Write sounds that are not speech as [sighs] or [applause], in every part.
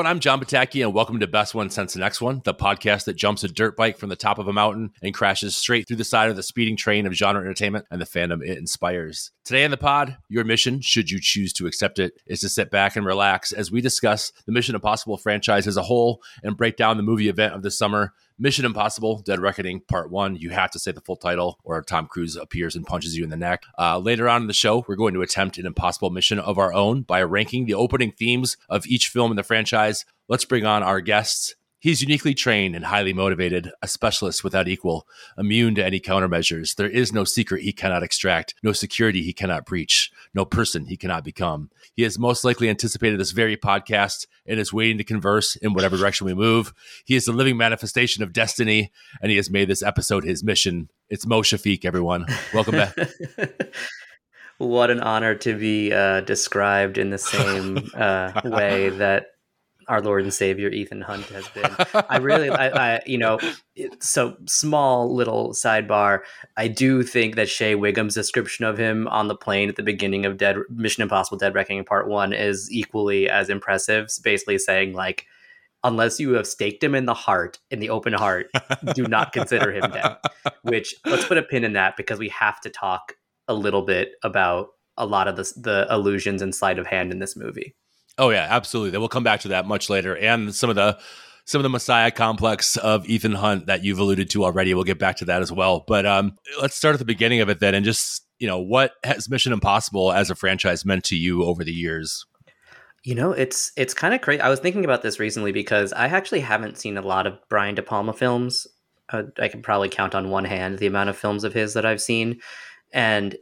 Everyone. I'm John Bataki, and welcome to Best One Since the Next One, the podcast that jumps a dirt bike from the top of a mountain and crashes straight through the side of the speeding train of genre entertainment and the fandom it inspires. Today in the pod, your mission, should you choose to accept it, is to sit back and relax as we discuss the Mission Impossible franchise as a whole and break down the movie event of the summer, Mission Impossible Dead Reckoning Part 1. You have to say the full title, or Tom Cruise appears and punches you in the neck. Uh, later on in the show, we're going to attempt an impossible mission of our own by ranking the opening themes of each film in the franchise. Let's bring on our guests. He's uniquely trained and highly motivated, a specialist without equal, immune to any countermeasures. There is no secret he cannot extract, no security he cannot breach, no person he cannot become. He has most likely anticipated this very podcast and is waiting to converse in whatever direction we move. He is the living manifestation of destiny, and he has made this episode his mission. It's Mo Shafeek, everyone. Welcome back. [laughs] what an honor to be uh, described in the same uh, [laughs] way that our Lord and Savior Ethan Hunt has [laughs] been. I really, I, I, you know, so small little sidebar. I do think that Shea Whigham's description of him on the plane at the beginning of Dead Mission Impossible: Dead Reckoning Part One is equally as impressive. Basically saying like. Unless you have staked him in the heart, in the open heart, do not consider him dead. [laughs] Which let's put a pin in that because we have to talk a little bit about a lot of the, the illusions and sleight of hand in this movie. Oh yeah, absolutely. We'll come back to that much later, and some of the some of the Messiah complex of Ethan Hunt that you've alluded to already. We'll get back to that as well. But um, let's start at the beginning of it then, and just you know what has Mission Impossible as a franchise meant to you over the years. You know, it's it's kind of crazy. I was thinking about this recently because I actually haven't seen a lot of Brian De Palma films. Uh, I can probably count on one hand the amount of films of his that I've seen, and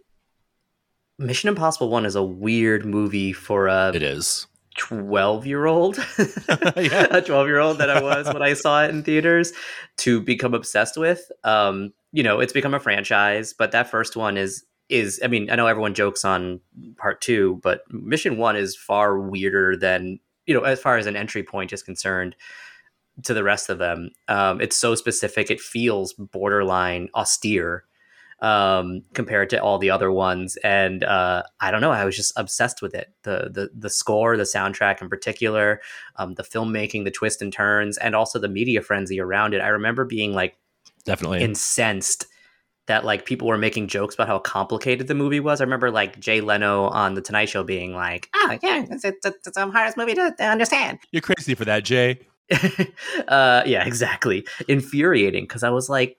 Mission Impossible One is a weird movie for a. It is 12 year old, a 12 year old that I was when I saw it in theaters to become obsessed with. Um, you know, it's become a franchise, but that first one is, is, I mean, I know everyone jokes on part two, but mission one is far weirder than, you know, as far as an entry point is concerned to the rest of them. Um, it's so specific. It feels borderline austere um, compared to all the other ones. And uh, I don't know, I was just obsessed with it. The the the score, the soundtrack in particular, um, the filmmaking, the twists and turns, and also the media frenzy around it. I remember being like definitely incensed that like people were making jokes about how complicated the movie was. I remember like Jay Leno on the Tonight Show being like, "Oh yeah, it's, it's, it's the hardest movie to, to understand." You're crazy for that, Jay. [laughs] uh, yeah, exactly. Infuriating because I was like,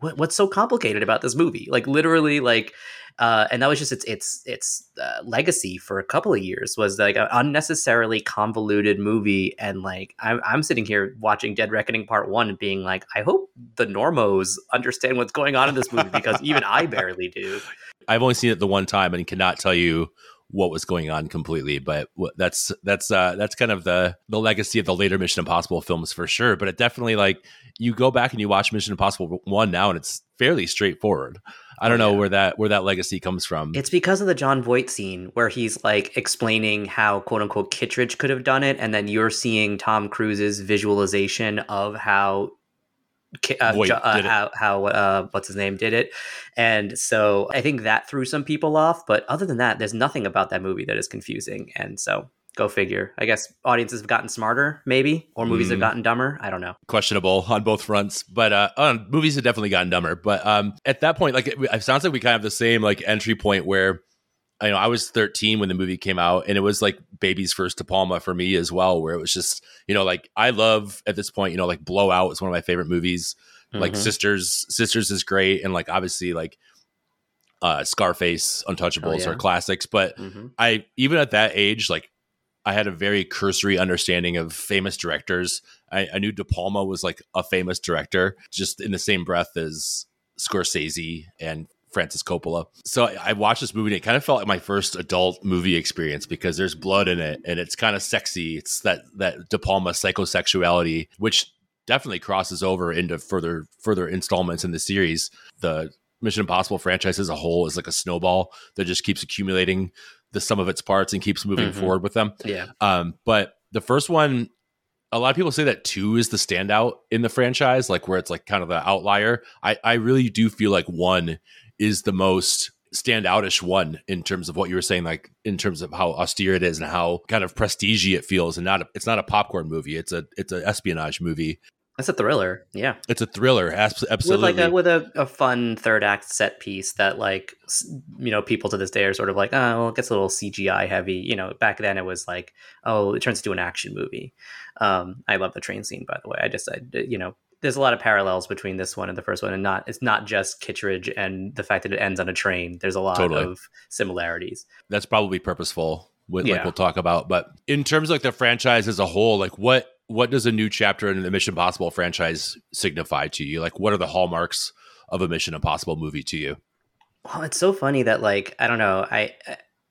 what, what's so complicated about this movie? Like literally, like, uh, and that was just its its its uh, legacy for a couple of years was like an unnecessarily convoluted movie. And like, I'm I'm sitting here watching Dead Reckoning Part One being like, I hope the normos understand what's going on in this movie because even I barely do. [laughs] I've only seen it the one time and cannot tell you what was going on completely. But that's that's uh, that's kind of the the legacy of the later Mission Impossible films for sure. But it definitely like you go back and you watch Mission Impossible one now, and it's fairly straightforward. I don't oh, know where that where that legacy comes from. It's because of the Jon Voight scene where he's like explaining how quote unquote Kittredge could have done it, and then you're seeing Tom Cruise's visualization of how uh, Voight uh, how, how uh, what's his name did it, and so I think that threw some people off. But other than that, there's nothing about that movie that is confusing, and so go figure. I guess audiences have gotten smarter, maybe, or movies mm. have gotten dumber. I don't know. Questionable on both fronts, but uh, uh, movies have definitely gotten dumber. But um, at that point, like it, it sounds like we kind of have the same like entry point where. I know I was 13 when the movie came out, and it was like baby's first De Palma for me as well, where it was just, you know, like I love at this point, you know, like Blowout is one of my favorite movies. Mm-hmm. Like Sisters, Sisters is great, and like obviously like uh Scarface, Untouchables yeah. are classics. But mm-hmm. I even at that age, like I had a very cursory understanding of famous directors. I, I, knew De Palma was like a famous director, just in the same breath as Scorsese and Francis Coppola. So I, I watched this movie and it kind of felt like my first adult movie experience because there's blood in it and it's kind of sexy. It's that that De Palma psychosexuality, which definitely crosses over into further further installments in the series. The Mission Impossible franchise as a whole is like a snowball that just keeps accumulating the sum of its parts and keeps moving mm-hmm. forward with them. Yeah. Um, but the first one, a lot of people say that two is the standout in the franchise, like where it's like kind of the outlier. I, I really do feel like one is the most standoutish one in terms of what you were saying, like in terms of how austere it is and how kind of prestige it feels, and not a, it's not a popcorn movie. It's a it's an espionage movie. It's a thriller, yeah. It's a thriller, absolutely. With like a with a, a fun third act set piece that like you know people to this day are sort of like, oh, well, it gets a little CGI heavy. You know, back then it was like, oh, it turns into an action movie. Um, I love the train scene, by the way. I just, I, you know, there's a lot of parallels between this one and the first one, and not it's not just Kittredge and the fact that it ends on a train. There's a lot totally. of similarities. That's probably purposeful, with, yeah. like we'll talk about. But in terms of like the franchise as a whole, like what what does a new chapter in the Mission Impossible franchise signify to you? Like, what are the hallmarks of a Mission Impossible movie to you? Well, it's so funny that like I don't know I.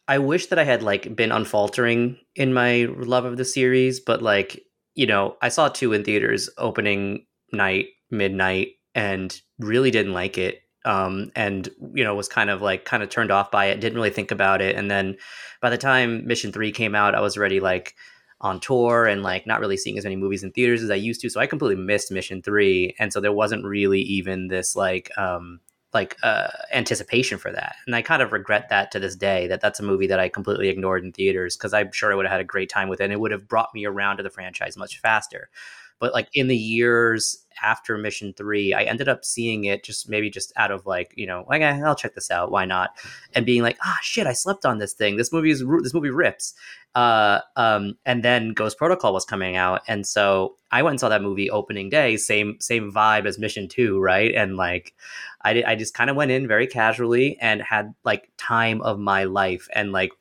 I wish that I had like been unfaltering in my love of the series, but like you know, I saw two in theaters opening night, midnight, and really didn't like it. Um, and you know was kind of like kind of turned off by it. Didn't really think about it. And then by the time Mission Three came out, I was already like on tour and like not really seeing as many movies in theaters as I used to. So I completely missed Mission Three, and so there wasn't really even this like um, like uh, anticipation for that. And I kind of regret that to this day that that's a movie that I completely ignored in theaters because I'm sure I would have had a great time with it. and It would have brought me around to the franchise much faster. But like in the years after Mission Three, I ended up seeing it just maybe just out of like you know like I'll check this out, why not? And being like, ah, shit, I slept on this thing. This movie is this movie rips. Uh, um, and then Ghost Protocol was coming out, and so I went and saw that movie opening day. Same same vibe as Mission Two, right? And like, I I just kind of went in very casually and had like time of my life, and like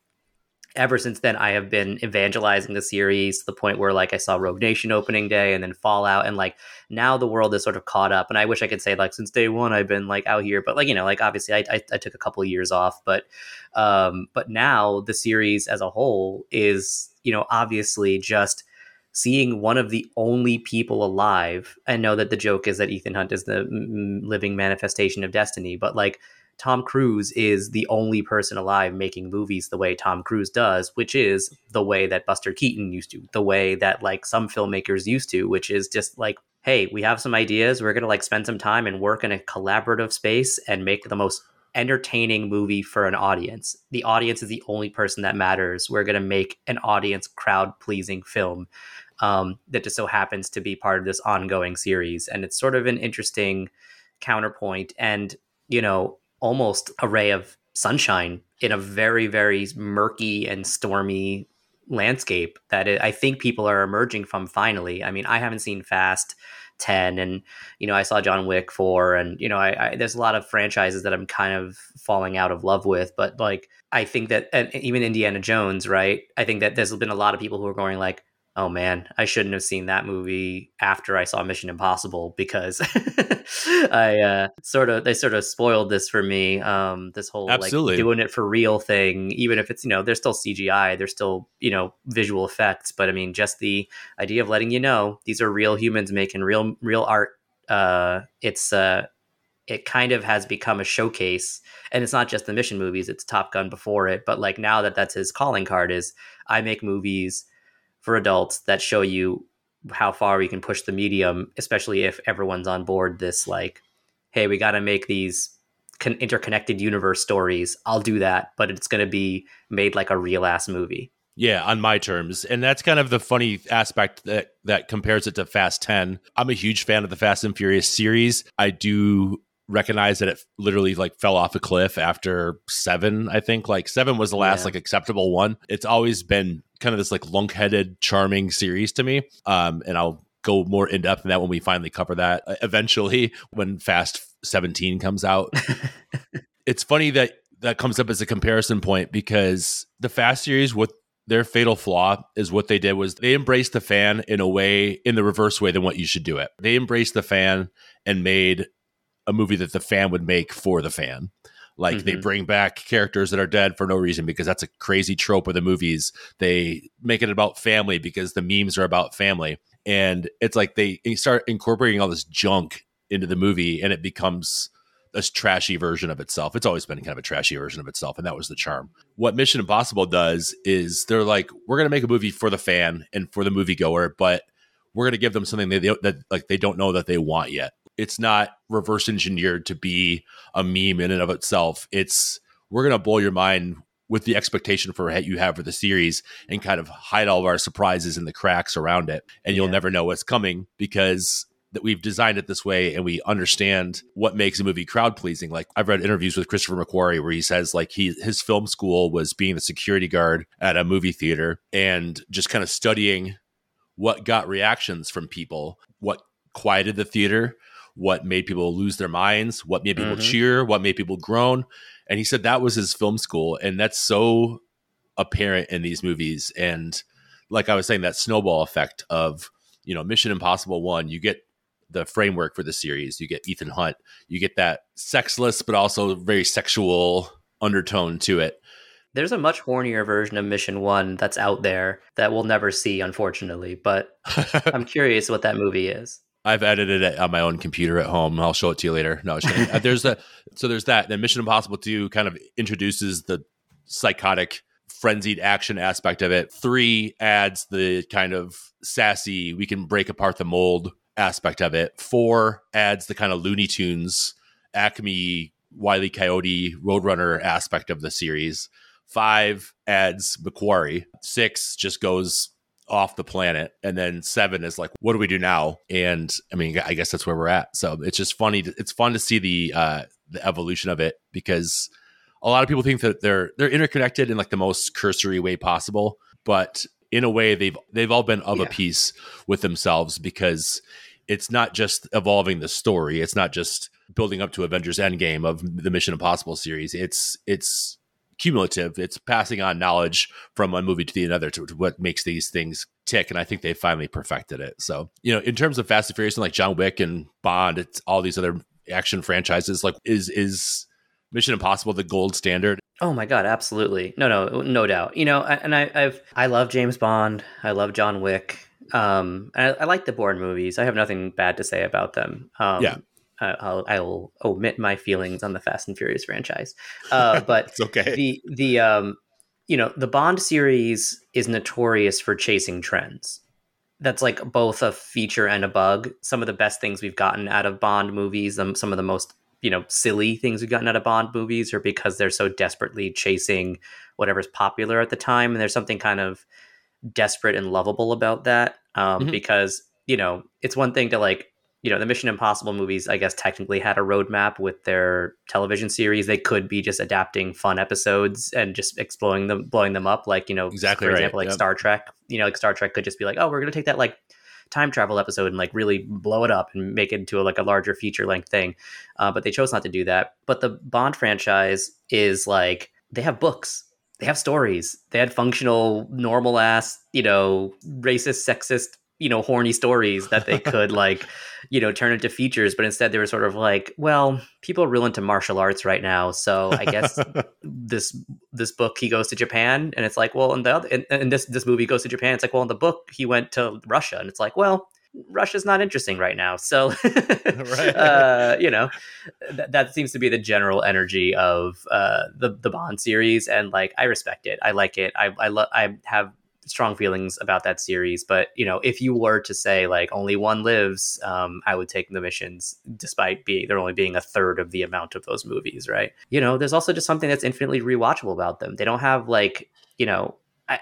ever since then, I have been evangelizing the series to the point where like I saw Rogue Nation opening day and then Fallout, and like now the world is sort of caught up. And I wish I could say like since day one I've been like out here, but like you know like obviously I I, I took a couple of years off, but um but now the series as a whole is you know obviously just seeing one of the only people alive. I know that the joke is that Ethan Hunt is the living manifestation of destiny, but like Tom Cruise is the only person alive making movies the way Tom Cruise does, which is the way that Buster Keaton used to, the way that like some filmmakers used to, which is just like, hey, we have some ideas. We're going to like spend some time and work in a collaborative space and make the most entertaining movie for an audience. The audience is the only person that matters. We're going to make an audience crowd pleasing film um, that just so happens to be part of this ongoing series. And it's sort of an interesting counterpoint. And, you know, almost a ray of sunshine in a very very murky and stormy landscape that I think people are emerging from finally. I mean, I haven't seen Fast 10 and you know, I saw John Wick 4 and you know, I, I, there's a lot of franchises that I'm kind of falling out of love with, but like I think that even Indiana Jones, right? I think that there's been a lot of people who are going like oh man, I shouldn't have seen that movie after I saw Mission Impossible because [laughs] I uh, sort of they sort of spoiled this for me. Um, this whole Absolutely. like doing it for real thing, even if it's you know there's still CGI, there's still you know visual effects, but I mean just the idea of letting you know these are real humans making real real art. Uh, it's uh, it kind of has become a showcase and it's not just the mission movies it's top gun before it but like now that that's his calling card is i make movies for adults that show you how far we can push the medium, especially if everyone's on board this like, hey, we got to make these con- interconnected universe stories. I'll do that, but it's going to be made like a real ass movie. Yeah, on my terms. And that's kind of the funny aspect that that compares it to Fast 10. I'm a huge fan of the Fast and Furious series. I do recognize that it literally like fell off a cliff after 7, I think. Like 7 was the last yeah. like acceptable one. It's always been kind of this like lunk-headed, charming series to me. Um, and I'll go more in depth in that when we finally cover that uh, eventually when Fast 17 comes out. [laughs] it's funny that that comes up as a comparison point because the Fast series with their fatal flaw is what they did was they embraced the fan in a way in the reverse way than what you should do it. They embraced the fan and made a movie that the fan would make for the fan. Like mm-hmm. they bring back characters that are dead for no reason because that's a crazy trope of the movies. They make it about family because the memes are about family. And it's like they start incorporating all this junk into the movie and it becomes a trashy version of itself. It's always been kind of a trashy version of itself, and that was the charm. What Mission Impossible does is they're like, we're going to make a movie for the fan and for the moviegoer, but we're going to give them something they, that like they don't know that they want yet it's not reverse engineered to be a meme in and of itself. It's we're going to blow your mind with the expectation for what you have for the series and kind of hide all of our surprises in the cracks around it. And you'll yeah. never know what's coming because that we've designed it this way and we understand what makes a movie crowd pleasing. Like I've read interviews with Christopher McQuarrie where he says like he his film school was being the security guard at a movie theater and just kind of studying what got reactions from people, what quieted the theater, what made people lose their minds, what made people mm-hmm. cheer, what made people groan. And he said that was his film school. And that's so apparent in these movies. And like I was saying, that snowball effect of, you know, Mission Impossible 1, you get the framework for the series. You get Ethan Hunt. You get that sexless but also very sexual undertone to it. There's a much hornier version of Mission One that's out there that we'll never see, unfortunately. But [laughs] I'm curious what that movie is. I've edited it on my own computer at home. I'll show it to you later. No, [laughs] uh, there's a so there's that. Then Mission Impossible Two kind of introduces the psychotic, frenzied action aspect of it. Three adds the kind of sassy, we can break apart the mold aspect of it. Four adds the kind of Looney Tunes, Acme, Wiley Coyote, Roadrunner aspect of the series. Five adds McQuarrie. Six just goes off the planet. And then seven is like, what do we do now? And I mean, I guess that's where we're at. So it's just funny. To, it's fun to see the uh, the evolution of it because a lot of people think that they're they're interconnected in like the most cursory way possible, but in a way they've they've all been of yeah. a piece with themselves because it's not just evolving the story. It's not just building up to Avengers Endgame of the Mission Impossible series. It's it's cumulative. It's passing on knowledge from one movie to the another to, to, what makes these things tick. And I think they finally perfected it. So, you know, in terms of Fast and Furious and like John Wick and Bond, it's all these other action franchises. Like, is is Mission Impossible the gold standard? Oh my god, absolutely. No, no, no doubt. You know, and I, I've I love James Bond. I love John Wick. Um, I, I, like the Bourne movies. I have nothing bad to say about them. Um, yeah. I'll, I'll omit my feelings on the Fast and Furious franchise. Uh, [laughs] but it's okay. The the um, you know the Bond series is notorious for chasing trends. That's like both a feature and a bug. Some of the best things we've gotten out of Bond movies, um, some of the most you know silly things we've gotten out of Bond movies, are because they're so desperately chasing whatever's popular at the time, and there's something kind of desperate and lovable about that. Um, mm-hmm. Because you know it's one thing to like you know the mission impossible movies i guess technically had a roadmap with their television series they could be just adapting fun episodes and just exploring them blowing them up like you know exactly for right. example like yep. star trek you know like star trek could just be like oh we're going to take that like time travel episode and like really blow it up and make it into a, like a larger feature length thing uh, but they chose not to do that but the bond franchise is like they have books they have stories they had functional normal ass you know racist sexist you know horny stories that they [laughs] could like you know turn into features but instead they were sort of like well people are real into martial arts right now so i guess [laughs] this this book he goes to japan and it's like well in the other in, in this this movie goes to japan it's like well in the book he went to russia and it's like well Russia's not interesting right now. So, [laughs] right. uh, you know, th- that seems to be the general energy of uh, the the Bond series, and like I respect it. I like it. I I, lo- I have strong feelings about that series. But you know, if you were to say like only one lives, um, I would take the missions, despite being there only being a third of the amount of those movies. Right? You know, there's also just something that's infinitely rewatchable about them. They don't have like you know, I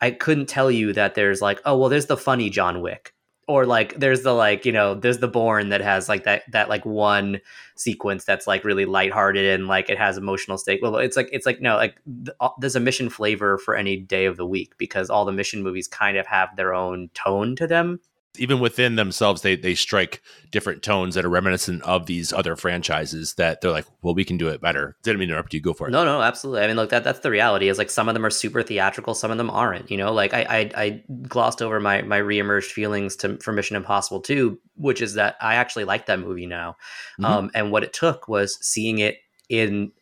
I couldn't tell you that there's like oh well, there's the funny John Wick or like there's the like you know there's the Bourne that has like that that like one sequence that's like really lighthearted and like it has emotional stake well it's like it's like no like th- uh, there's a mission flavor for any day of the week because all the mission movies kind of have their own tone to them even within themselves they they strike different tones that are reminiscent of these other franchises that they're like well we can do it better. Didn't mean to interrupt you. Go for it. No no absolutely. I mean look that that's the reality is like some of them are super theatrical some of them aren't you know? Like i i, I glossed over my my reemerged feelings to for mission impossible 2 which is that i actually like that movie now. Mm-hmm. um and what it took was seeing it in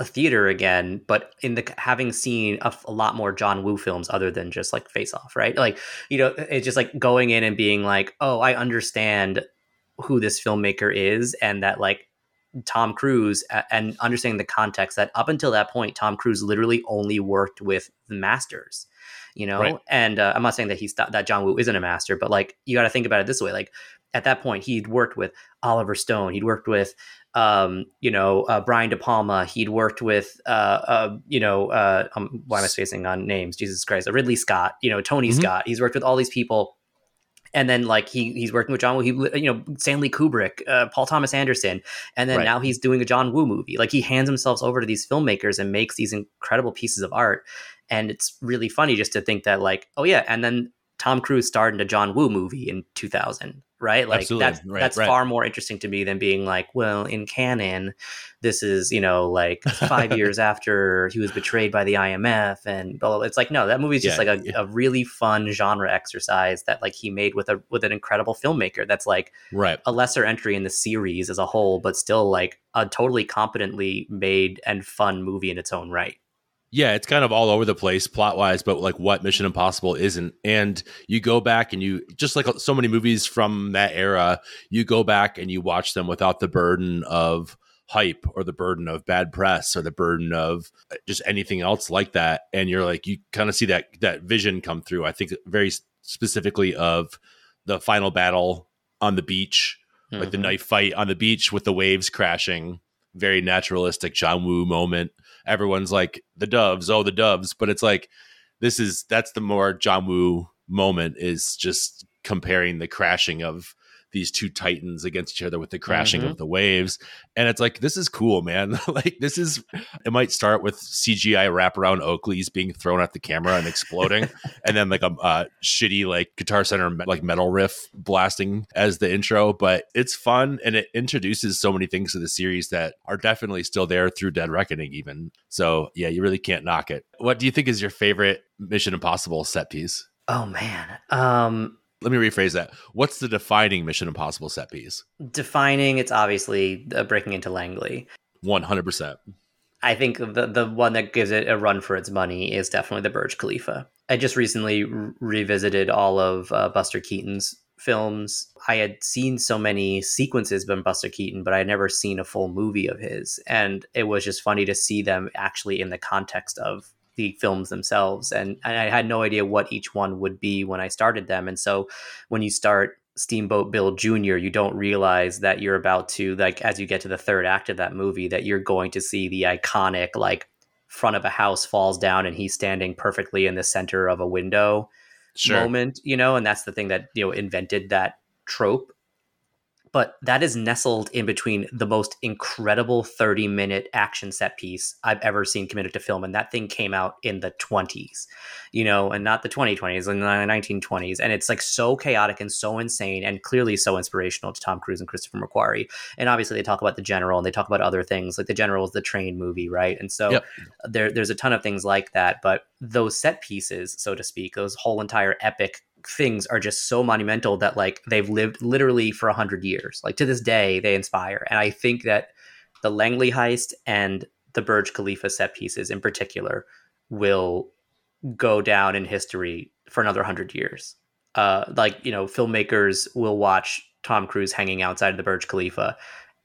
a theater again, but in the having seen a, a, lot more John Woo films other than just like Face Off, right? Like, you know, it's just like going in and being like, oh, I understand who this filmmaker is, and that like Tom Cruise, and understanding the context that up until that point, Tom Cruise literally only worked with the masters, you know. Right. And uh, I'm not saying that he's that John Woo isn't a master, but like you got to think about it this way, like at that point he'd worked with Oliver Stone, he'd worked with um, you know, uh, Brian De Palma. He'd worked with, uh, uh, you know, uh, um, why am I spacing on names? Jesus Christ, uh, Ridley Scott. You know, Tony mm-hmm. Scott. He's worked with all these people. And then, like he he's working with John Woo, he you know Stanley Kubrick, uh, Paul Thomas Anderson, and then right. now he's doing a John Woo movie. Like he hands himself over to these filmmakers and makes these incredible pieces of art. And it's really funny just to think that like, oh yeah, and then Tom Cruise starred in a John Woo movie in 2000, right? Like Absolutely. that's right, that's right. far more interesting to me than being like, well, in canon, this is you know like five [laughs] years after he was betrayed by the IMF, and blah, blah, blah. it's like no, that movie's just yeah, like a, yeah. a really fun genre exercise that like he made with a with an incredible filmmaker. That's like right a lesser entry in the series as a whole, but still like a totally competently made and fun movie in its own right. Yeah, it's kind of all over the place plot wise, but like what Mission Impossible isn't. And you go back and you, just like so many movies from that era, you go back and you watch them without the burden of hype or the burden of bad press or the burden of uh, just anything else like that. And you're like, you kind of see that, that vision come through. I think very specifically of the final battle on the beach, mm-hmm. like the mm-hmm. knife fight on the beach with the waves crashing very naturalistic John Woo moment. Everyone's like the doves, oh the doves, but it's like this is that's the more John moment is just comparing the crashing of these two titans against each other with the crashing mm-hmm. of the waves. And it's like this is cool man. [laughs] Like this is it might start with cgi wraparound oakleys being thrown at the camera and exploding [laughs] and then like a, a shitty like guitar center like metal riff blasting as the intro but it's fun and it introduces so many things to the series that are definitely still there through dead reckoning even. So yeah you really can't knock it. What do you think is your favorite mission impossible set piece? Oh man. Um let me rephrase that. What's the defining Mission Impossible set piece? Defining, it's obviously uh, breaking into Langley. One hundred percent. I think the the one that gives it a run for its money is definitely the Burj Khalifa. I just recently re- revisited all of uh, Buster Keaton's films. I had seen so many sequences from Buster Keaton, but I had never seen a full movie of his, and it was just funny to see them actually in the context of the films themselves. And, and I had no idea what each one would be when I started them. And so when you start Steamboat Bill Jr., you don't realize that you're about to, like, as you get to the third act of that movie, that you're going to see the iconic, like, front of a house falls down and he's standing perfectly in the center of a window sure. moment, you know, and that's the thing that, you know, invented that trope but that is nestled in between the most incredible 30 minute action set piece I've ever seen committed to film. And that thing came out in the 20s, you know, and not the 2020s, and the 1920s. And it's like so chaotic and so insane and clearly so inspirational to Tom Cruise and Christopher McQuarrie. And obviously, they talk about the general and they talk about other things like the general is the train movie, right? And so yep. there, there's a ton of things like that. But those set pieces, so to speak, those whole entire epic things are just so monumental that like they've lived literally for a hundred years. Like to this day, they inspire. And I think that the Langley heist and the Burj Khalifa set pieces in particular will go down in history for another hundred years. Uh, like you know, filmmakers will watch Tom Cruise hanging outside of the Burj Khalifa,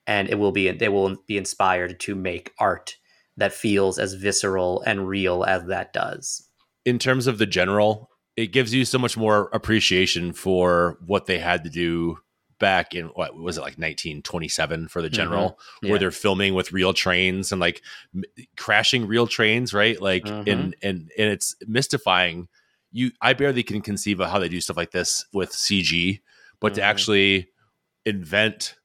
and it will be they will be inspired to make art that feels as visceral and real as that does. In terms of the general, it gives you so much more appreciation for what they had to do back in what was it like 1927 for the mm-hmm. general mm-hmm. yeah. where they're filming with real trains and like m- crashing real trains right like mm-hmm. and and and it's mystifying you i barely can conceive of how they do stuff like this with cg but mm-hmm. to actually invent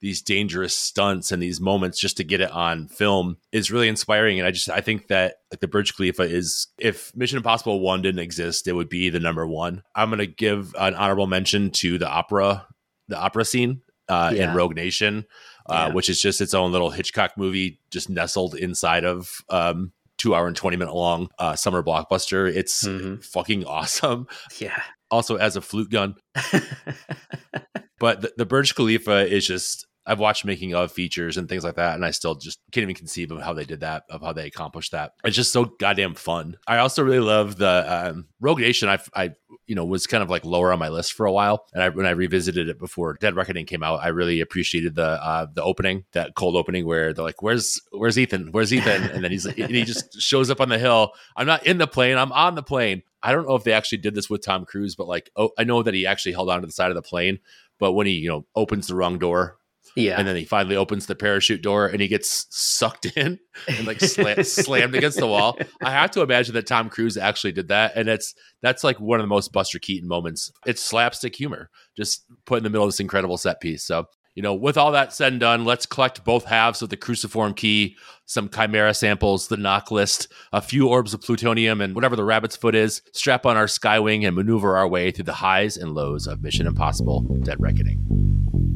these dangerous stunts and these moments just to get it on film is really inspiring. And I just I think that like the Burj Khalifa is if Mission Impossible one didn't exist, it would be the number one. I'm gonna give an honorable mention to the opera, the opera scene uh, yeah. in Rogue Nation, uh, yeah. which is just its own little Hitchcock movie, just nestled inside of um, two hour and 20 minute long uh, summer blockbuster. It's mm-hmm. fucking awesome. Yeah. Also, as a flute gun. [laughs] but the, the Burj Khalifa is just I've watched making of features and things like that, and I still just can't even conceive of how they did that, of how they accomplished that. It's just so goddamn fun. I also really love the um, Rogue Nation. I, I, you know, was kind of like lower on my list for a while, and I, when I revisited it before Dead Reckoning came out, I really appreciated the uh, the opening, that cold opening where they're like, "Where's Where's Ethan? Where's Ethan?" And then he's and he just [laughs] shows up on the hill. I'm not in the plane. I'm on the plane. I don't know if they actually did this with Tom Cruise, but like, oh, I know that he actually held on to the side of the plane. But when he, you know, opens the wrong door Yeah. And then he finally opens the parachute door and he gets sucked [laughs] in and like slam, slammed against the wall. I have to imagine that Tom Cruise actually did that. And it's that's like one of the most Buster Keaton moments. It's slapstick humor, just put in the middle of this incredible set piece. So you know, with all that said and done, let's collect both halves of the cruciform key, some chimera samples, the knock list, a few orbs of plutonium, and whatever the rabbit's foot is, strap on our skywing and maneuver our way through the highs and lows of Mission Impossible Dead Reckoning.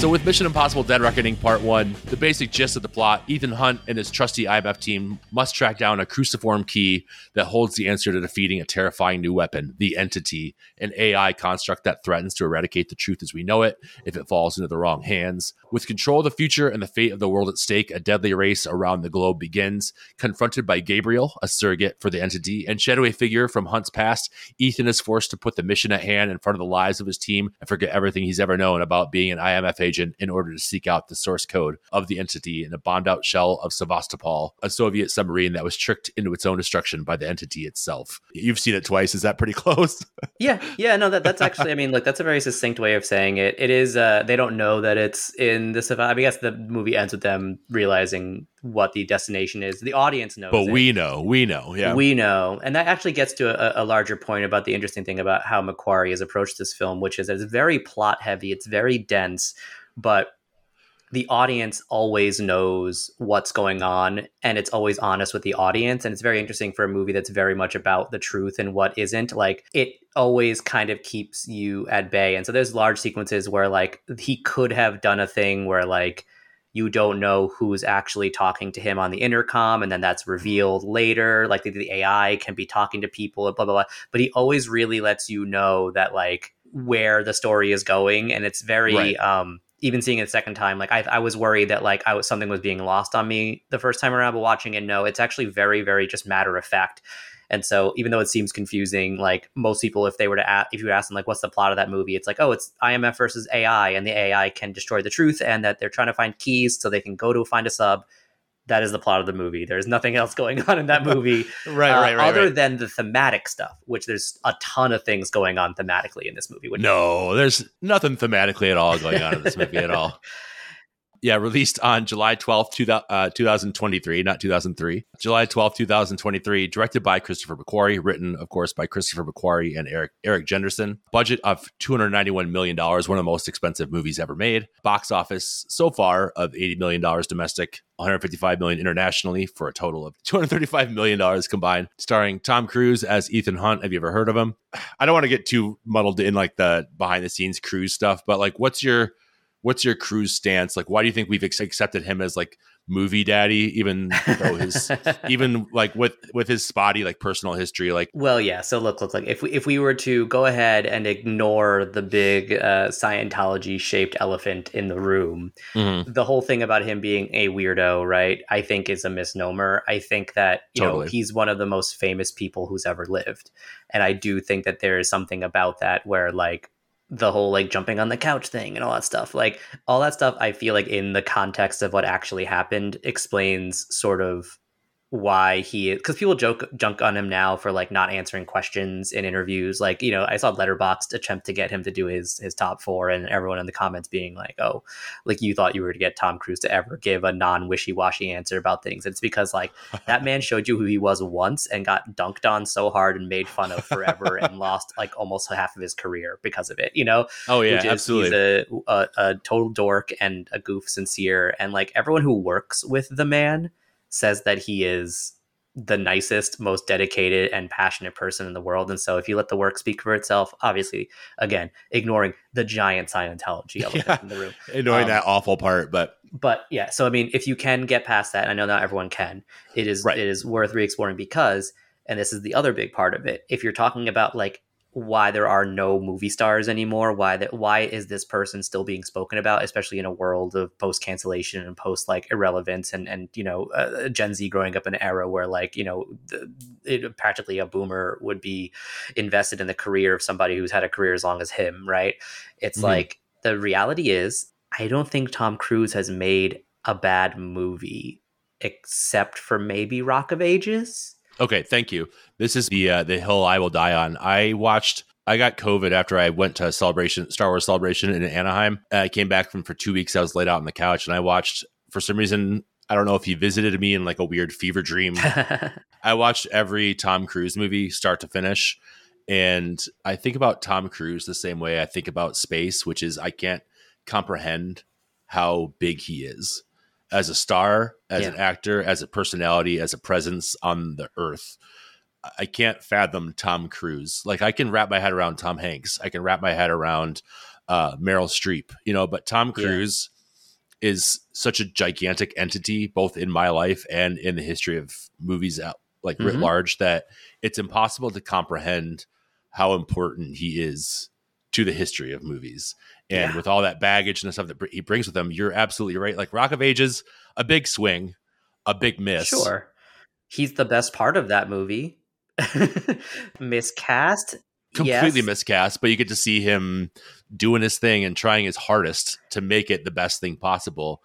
So, with Mission Impossible Dead Reckoning Part 1, the basic gist of the plot Ethan Hunt and his trusty IMF team must track down a cruciform key that holds the answer to defeating a terrifying new weapon, the Entity, an AI construct that threatens to eradicate the truth as we know it if it falls into the wrong hands. With control of the future and the fate of the world at stake, a deadly race around the globe begins. Confronted by Gabriel, a surrogate for the Entity, and shadowy figure from Hunt's past, Ethan is forced to put the mission at hand in front of the lives of his team and forget everything he's ever known about being an IMF agent in order to seek out the source code of the entity in a bombed out shell of Sevastopol, a Soviet submarine that was tricked into its own destruction by the entity itself. You've seen it twice. Is that pretty [laughs] close? yeah. Yeah. No, that, that's actually, I mean, like, that's a very succinct way of saying it. It is, uh, they don't know that it's in the Savannah. I, mean, I guess the movie ends with them realizing what the destination is. The audience knows. But it. we know. We know. Yeah. We know. And that actually gets to a, a, larger point about the interesting thing about how McQuarrie has approached this film, which is that it's very plot heavy, it's very dense but the audience always knows what's going on and it's always honest with the audience. And it's very interesting for a movie that's very much about the truth and what isn't. Like it always kind of keeps you at bay. And so there's large sequences where like he could have done a thing where like you don't know who's actually talking to him on the intercom and then that's revealed later. Like the, the ai can be talking to people blah blah blah. But he always really lets you know that like where the story is going. And it's very right. um even seeing it a second time, like I, I was worried that like I was something was being lost on me the first time around, but watching it, no, it's actually very, very just matter of fact. And so, even though it seems confusing, like most people, if they were to ask, if you ask them, like, what's the plot of that movie? It's like, oh, it's IMF versus AI, and the AI can destroy the truth, and that they're trying to find keys so they can go to find a sub that is the plot of the movie. There's nothing else going on in that [laughs] movie, right, uh, right, right, other right. than the thematic stuff, which there's a ton of things going on thematically in this movie. No, there's nothing thematically at all going on in this movie at all. [laughs] Yeah, released on July 12th, two, uh, 2023, not 2003. July 12th, 2023, directed by Christopher McQuarrie, written, of course, by Christopher McQuarrie and Eric Erik Jendresen. Budget of $291 million, one of the most expensive movies ever made. Box office so far of $80 million domestic, 155 million internationally for a total of 235 million dollars combined starring Tom Cruise as Ethan Hunt have you ever heard of him [sighs] I don't want to get too muddled in like the behind the scenes Cruise stuff but like what's your what's your Cruise stance? Like, why do you think we've accepted him as like movie daddy, even though his [laughs] even like with with his spotty like personal history? Like, well, yeah. So look, look, like if we if we were to go ahead and ignore the big uh, Scientology shaped elephant in the room, mm-hmm. the whole thing about him being a weirdo, right? I think is a misnomer. I think that you totally. know he's one of the most famous people who's ever lived, and I do think that there is something about that where like the whole like jumping on the couch thing and all that stuff. Like all that stuff, I feel like in the context of what actually happened explains sort of why he because people joke junk on him now for like not answering questions in interviews. Like you know i saw letterboxd attempt to get him to do his his top four and everyone in the comments being like oh like you thought you were to get tom cruise to ever give a non-wishy-washy answer about things. It's because like that man showed you who he was once and got dunked on so hard and made fun of forever [laughs] and lost like almost half of his career because of it you know? Oh yeah absolutely he's a, a, a total dork and a goof sincere and like everyone who works with the man says that he is the nicest, most dedicated, and passionate person in the world. And so, if you let the work speak for itself, obviously, again, ignoring the giant Scientology [laughs] elephant yeah, in the room, ignoring um, that awful part, but but yeah. So, I mean, if you can get past that, I know not everyone can. It is right. it is worth re-exploring because, and this is the other big part of it. If you're talking about like why there are no movie stars anymore why that why is this person still being spoken about especially in a world of post cancellation and post like irrelevance and and you know uh, gen z growing up in an era where like you know the, it, practically a boomer would be invested in the career of somebody who's had a career as long as him right it's mm-hmm. like the reality is I don't think Tom Cruise has made a bad movie except for maybe Rock of Ages. Okay, thank you. This is the uh, the hill I will die on. I watched. I got COVID after I went to a celebration, Star Wars celebration in Anaheim. I came back from for two weeks. I was laid out on the couch, and I watched. For some reason, I don't know if he visited me in like a weird fever dream. [laughs] I watched every Tom Cruise movie start to finish. And I think about Tom Cruise the same way I think about space, which is I can't comprehend how big he is as a star, as yeah. an actor, as a personality, as a presence on the earth. I can't fathom Tom Cruise. Like I can wrap my head around Tom Hanks. I can wrap my head around uh, Meryl Streep, you know, but Tom Cruise yeah. is such a gigantic entity, both in my life and in the history of movies out like mm-hmm. writ large, that it's impossible to comprehend how important he is to the history of movies. And yeah. with all that baggage and the stuff that he brings with him, you're absolutely right. Like Rock of Ages, a big swing, a big miss. Sure. He's the best part of that movie. [laughs] miscast. Completely yes. miscast, but you get to see him doing his thing and trying his hardest to make it the best thing possible.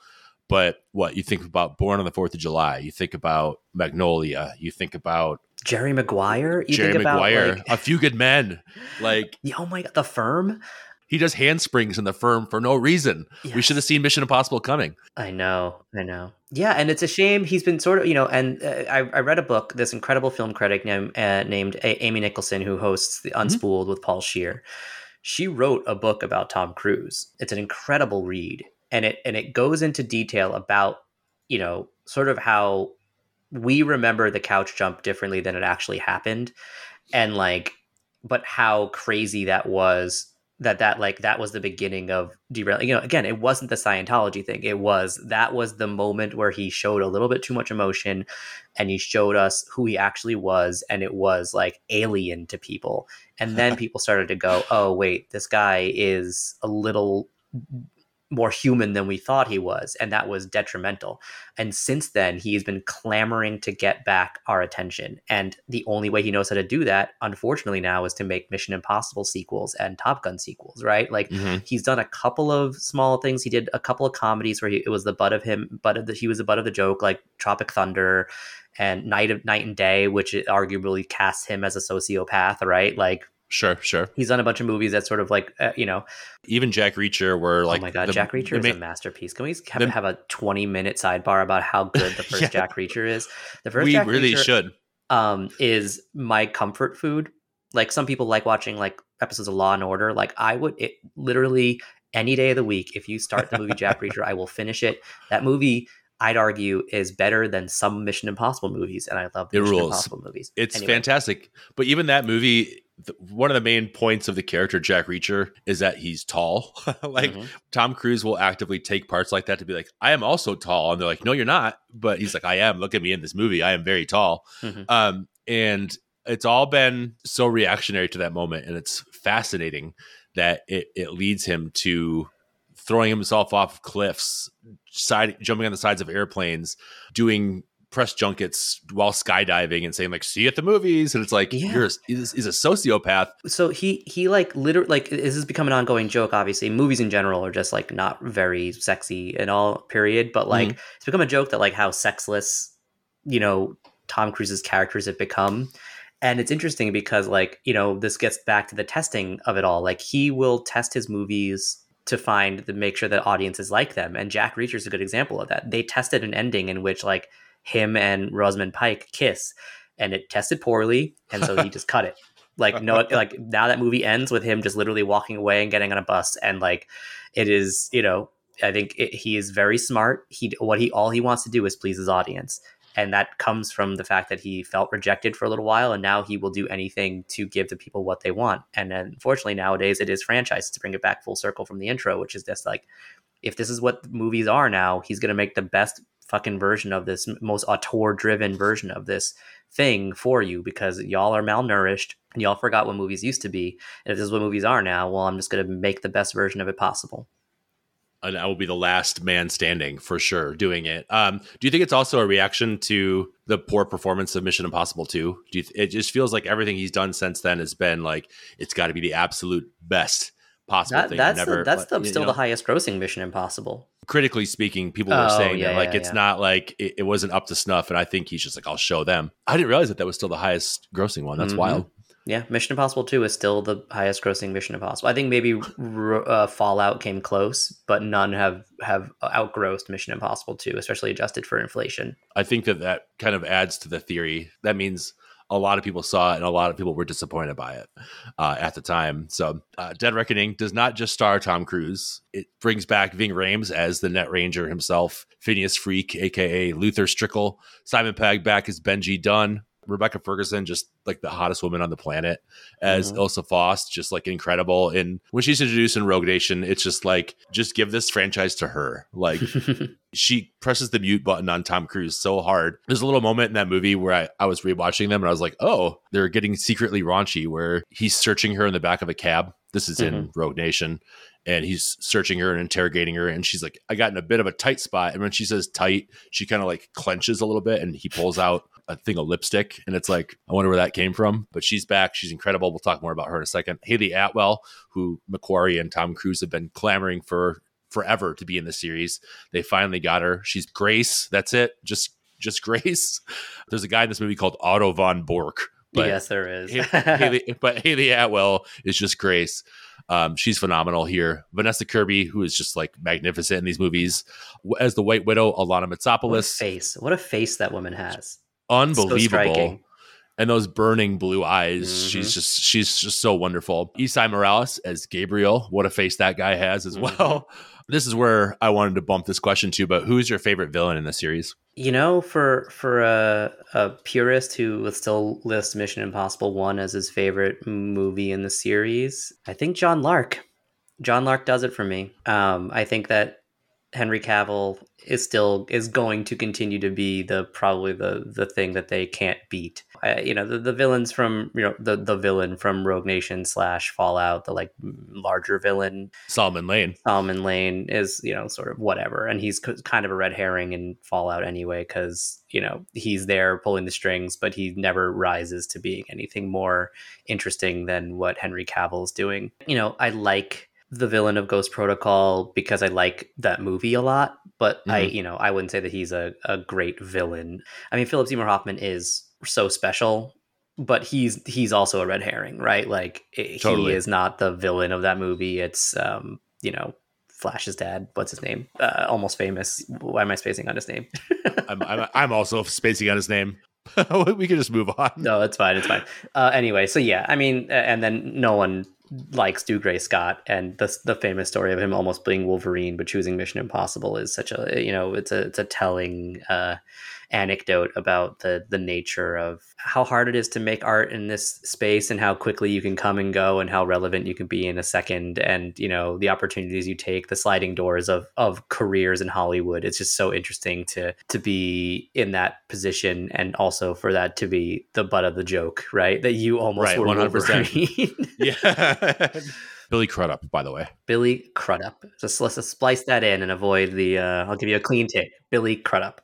But what you think about Born on the Fourth of July, you think about Magnolia, you think about Jerry Maguire, you Jerry Maguire, like, A Few Good Men, [laughs] like oh my god, The Firm. He does handsprings in the firm for no reason. Yes. We should have seen Mission Impossible coming. I know, I know. Yeah, and it's a shame he's been sort of, you know. And uh, I, I, read a book. This incredible film critic named, uh, named a- Amy Nicholson, who hosts the Unspooled mm-hmm. with Paul Scheer. She wrote a book about Tom Cruise. It's an incredible read, and it and it goes into detail about, you know, sort of how we remember the couch jump differently than it actually happened, and like, but how crazy that was that that like that was the beginning of derail you know again it wasn't the scientology thing. It was that was the moment where he showed a little bit too much emotion and he showed us who he actually was and it was like alien to people. And then [laughs] people started to go oh wait this guy is a little more human than we thought he was, and that was detrimental. And since then, he's been clamoring to get back our attention. And the only way he knows how to do that, unfortunately, now is to make Mission Impossible sequels and Top Gun sequels, right? Like mm-hmm. he's done a couple of small things. He did a couple of comedies where he, it was the butt of him, butt of the, he was the butt of the joke, like Tropic Thunder and Night of Knight and Day, which arguably casts him as a sociopath, right? Like Sure, sure. He's done a bunch of movies that sort of like uh, you know, even Jack Reacher, were oh like, oh my god, the, Jack Reacher is ma- a masterpiece. Can we have, the, have, a twenty minute sidebar about how good the [laughs] first yeah. Jack Reacher is? The first we Jack really Reacher, should. Um, is my comfort food. Like some people like watching like episodes of Law and Order. Like I would, it literally any day of the week. If you start the movie Jack [laughs] Reacher, I will finish it. That movie I'd argue is better than some Mission Impossible movies, and I love the it Mission rules. Impossible movies. It's anyway. fantastic, but even that movie, one of the main points of the character Jack Reacher is that he's tall. [laughs] like mm-hmm. Tom Cruise will actively take parts like that to be like, "I am also tall," and they're like, "No, you're not," but he's like, "I am. Look at me in this movie. I am very tall." Mm-hmm. Um, and it's all been so reactionary to that moment, and it's fascinating that it, it leads him to throwing himself off cliffs, side jumping on the sides of airplanes, doing press junkets while skydiving and saying like see you at the movies. And it's like yeah. you're a, he's, he's, a sociopath. So he he like literally like this has become an ongoing joke obviously. Movies in general are just like not very sexy at all period. But like mm-hmm. it's become a joke that like how sexless you know tom cruise's characters have become. And it's interesting because like you know this gets back to the testing of it all. Like he will test his movies to find the make sure that audiences like them. And Jack Reacher is a good example of that. They tested an ending in which like him and Rosamund Pike kiss, and it tested poorly, and so he [laughs] just cut it. Like no, like now that movie ends with him just literally walking away and getting on a bus, and like it is, you know, I think it, he is very smart. He what he all he wants to do is please his audience, and that comes from the fact that he felt rejected for a little while and now he will do anything to give the people what they want. And unfortunately nowadays it is franchise to bring it back full circle from the intro which is just like if this is what movies are now he's going to make the best fucking version of this most auteur driven version of this thing for you because y'all are malnourished and y'all forgot what movies used to be. And if this is what movies are now well i'm just going to make the best version of it possible and I will be the last man standing for sure doing it. Um, do you think it's also a reaction to the poor performance of Mission Impossible 2? Do you, it just feels like everything he's done since then has been like it's got to be the absolute best possible that, thing. That's never, the, that's the, still know, the highest grossing Mission Impossible. Critically speaking, people were Oh, saying yeah, that like yeah, it's yeah. not like it, it wasn't up to snuff, and I think he's just like I'll show them. I didn't realize that that was still the highest grossing one. That's Mhm. wild. Yeah, Mission Impossible 2 is still the highest grossing Mission Impossible. I think maybe uh, Fallout came close, but none have have outgrossed Mission Impossible 2, especially adjusted for inflation. I think that that kind of adds to the theory. That means a lot of people saw it and a lot of people were disappointed by it uh, at the time. So, uh, Dead Reckoning does not just star Tom Cruise. It brings back Ving Rhames as the Net Ranger himself, Phineas Freak, aka Luther Stickell, Simon Pegg back as Benji Dunn, Rebecca Ferguson, just like the hottest woman on the planet, as Mhm. Ilsa Faust, just like incredible. And when she's introduced in Rogue Nation, it's just like, just give this franchise to her. Like, [laughs] she presses the mute button on Tom Cruise so hard. There's a little moment in that movie where I, I was rewatching them and I was like, oh, they're getting secretly raunchy where he's searching her in the back of a cab. This is in Rogue Nation. And he's searching her and interrogating her. And she's like, I got in a bit of a tight spot. And when she says tight, she kind of like clenches a little bit and he pulls out a thing of lipstick. And it's like, I wonder where that came from. But she's back. She's incredible. We'll talk more about her in a second. Hayley Atwell, who McQuarrie and Tom Cruise have been clamoring for forever to be in the series. They finally got her. She's Grace. That's it. Just just [laughs] Grace. There's a guy in this movie called Otto von Bork. But yes, there is. Ha- Hayley, [laughs] but Hayley Atwell is just Grace. Um, she's phenomenal here. Vanessa Kirby, who is just like magnificent in these movies, as the White Widow, Alana what a face. What a face that woman has. Unbelievable, So and those burning blue eyes. Mhm. She's just she's just so wonderful. Esai Morales as Gabriel, what a face that guy has as Mhm. well. [laughs] This is where I wanted to bump this question to, but who's your favorite villain in the series? You know, for for a, a purist who would still list Mission Impossible One as his favorite movie in the series, I think John Lark. John Lark does it for me. Um, I think that Henry Cavill is still is going to continue to be the probably the the thing that they can't beat. Uh, you know, the, the villains from you know the the villain from Rogue Nation slash Fallout, the like larger villain Solomon Lane. Solomon Lane is, you know, sort of whatever. And he's c- kind of a red herring in Fallout anyway, because, you know, he's there pulling the strings, but he never rises to being anything more interesting than what Henry Cavill's doing. You know, I like the villain of Ghost Protocol because I like that movie a lot, but I, Mhm. you know, I wouldn't say that he's a, a great villain. I mean, Philip Seymour Hoffman is so special. But he's he's also a red herring, right? Like it, Totally. he is not the villain of that movie. It's um, you know, Flash's dad. What's his name? Uh, almost famous. Why am I spacing on his name? [laughs] I'm, I'm, I'm also spacing on his name. [laughs] we can just move on. no, it's fine. It's fine. Uh, anyway, so yeah, I mean, and then no one likes Dougray Scott, and the the famous story of him almost being Wolverine but choosing Mission Impossible is such a you know it's a it's a telling uh, anecdote about the the nature of how hard it is to make art in this space and how quickly you can come and go and how relevant you can be in a second and you know the opportunities you take the sliding doors of of careers in Hollywood it's just so interesting to to be in that position and also for that to be the butt of the joke right that you almost Right, were 100%. Wolverine. [laughs] Yeah. [laughs] Billy Crudup, by the way. Billy Crudup. Just let's just splice that in and avoid the. Uh, I'll give you a clean take. Billy Crudup.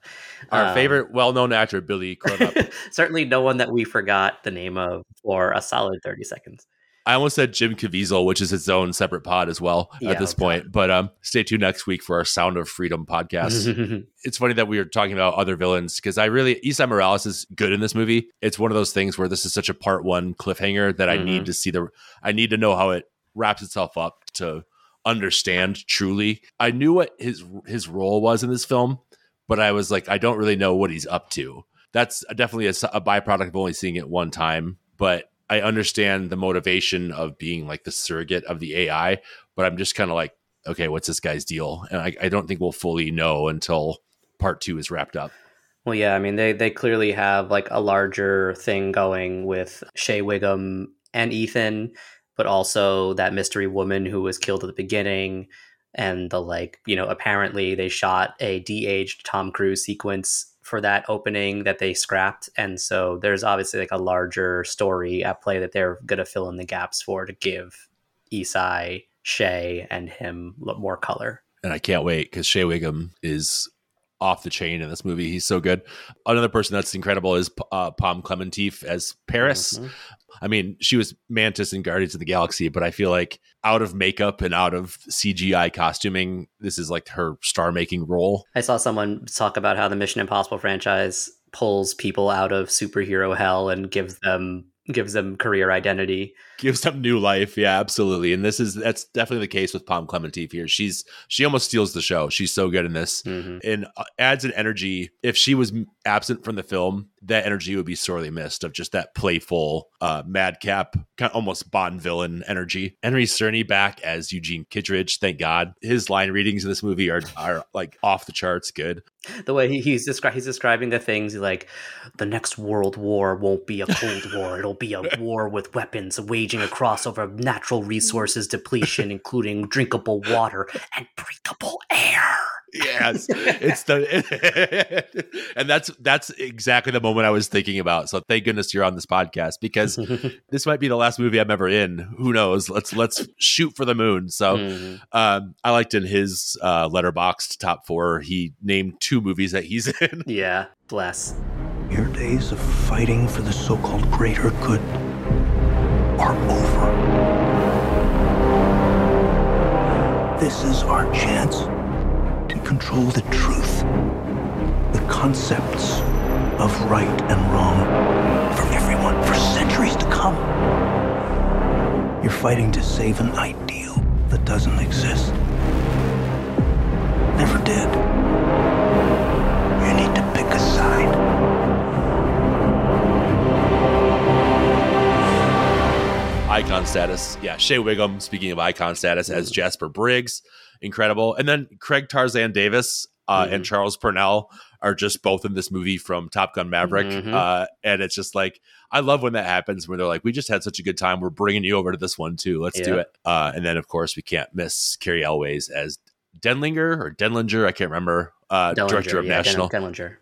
Our Um, favorite well known actor, Billy Crudup. [laughs] certainly no one that we forgot the name of for a solid thirty seconds. I almost said Jim Caviezel, which is its own separate pod as well Yeah, at this oh, point. But um, stay tuned next week for our Sound of Freedom podcast. [laughs] it's funny that we were talking about other villains because I really Esai Morales is good in this movie. It's one of those things where this is such a part one cliffhanger that I Mhm. need to see the I need to know how it wraps itself up to understand truly. I knew what his his role was in this film, but I was like, I don't really know what he's up to. That's definitely a byproduct of only seeing it one time, but I understand the motivation of being like the surrogate of the AI, but I'm just kind of like, okay, what's this guy's deal? And I, I don't think we'll fully know until part two is wrapped up. Well, yeah, I mean they they clearly have like a larger thing going with Shea Whigham and Ethan, but also that mystery woman who was killed at the beginning, and the like. You know, apparently they shot a de-aged Tom Cruise sequence for that opening that they scrapped, and so there's obviously like a larger story at play that they're gonna fill in the gaps for to give Esai, Shea, and him more color. And I can't wait because Shea Whigham is off the chain in this movie. He's so good. Another person that's incredible is uh, Pom Klementieff as Paris. Mhm. I mean, she was Mantis in Guardians of the Galaxy, but I feel like out of makeup and out of CGI costuming, this is like her star making role. I saw someone talk about how the Mission Impossible franchise pulls people out of superhero hell and gives them gives them career identity gives them new life. Yeah absolutely. And this is that's definitely the case with Pom Klementieff here. She's she almost steals the show. She's so good in this. Mm-hmm. and uh, adds an energy. If she was absent from the film that energy would be sorely missed of just that playful uh madcap kind of almost bond villain energy. Henry Czerny back as eugene kittridge thank god. His line readings in this movie are are like off the charts good. The way he, he's describing he's describing the things like the next world war won't be a cold war. It'll be a [laughs] war with weapons waging across over natural resources depletion [laughs] including drinkable water and breathable air. Yes. [laughs] It's the [laughs] and that's that's exactly the moment i was thinking about. So thank goodness you're on this podcast because this might be the last movie i'm ever in. Who knows? Let's let's shoot for the moon. So mm. um, i liked in his uh Letterboxd top four he named two movies that he's in. Yeah. Bless. Your days of fighting for the so-called greater good are over this is our chance to control the truth, the concepts of right and wrong for everyone for centuries to come. You're fighting to save an ideal that doesn't exist. Never did. Icon status. Yeah, Shea Whigham, speaking of icon status, as Jasper Briggs incredible. And then Greg Tarzan Davis uh, mm-hmm. and Charles Parnell are just both in this movie from Top Gun Maverick. Mm-hmm. Uh, and it's just like, I love when that happens where they're like, we just had such a good time. We're bringing you over to this one too. Let's yeah. do it. Uh, and then, of course, we can't miss Cary Elwes as Denlinger or Denlinger. I can't remember. Uh, director of yeah, National. Denlinger.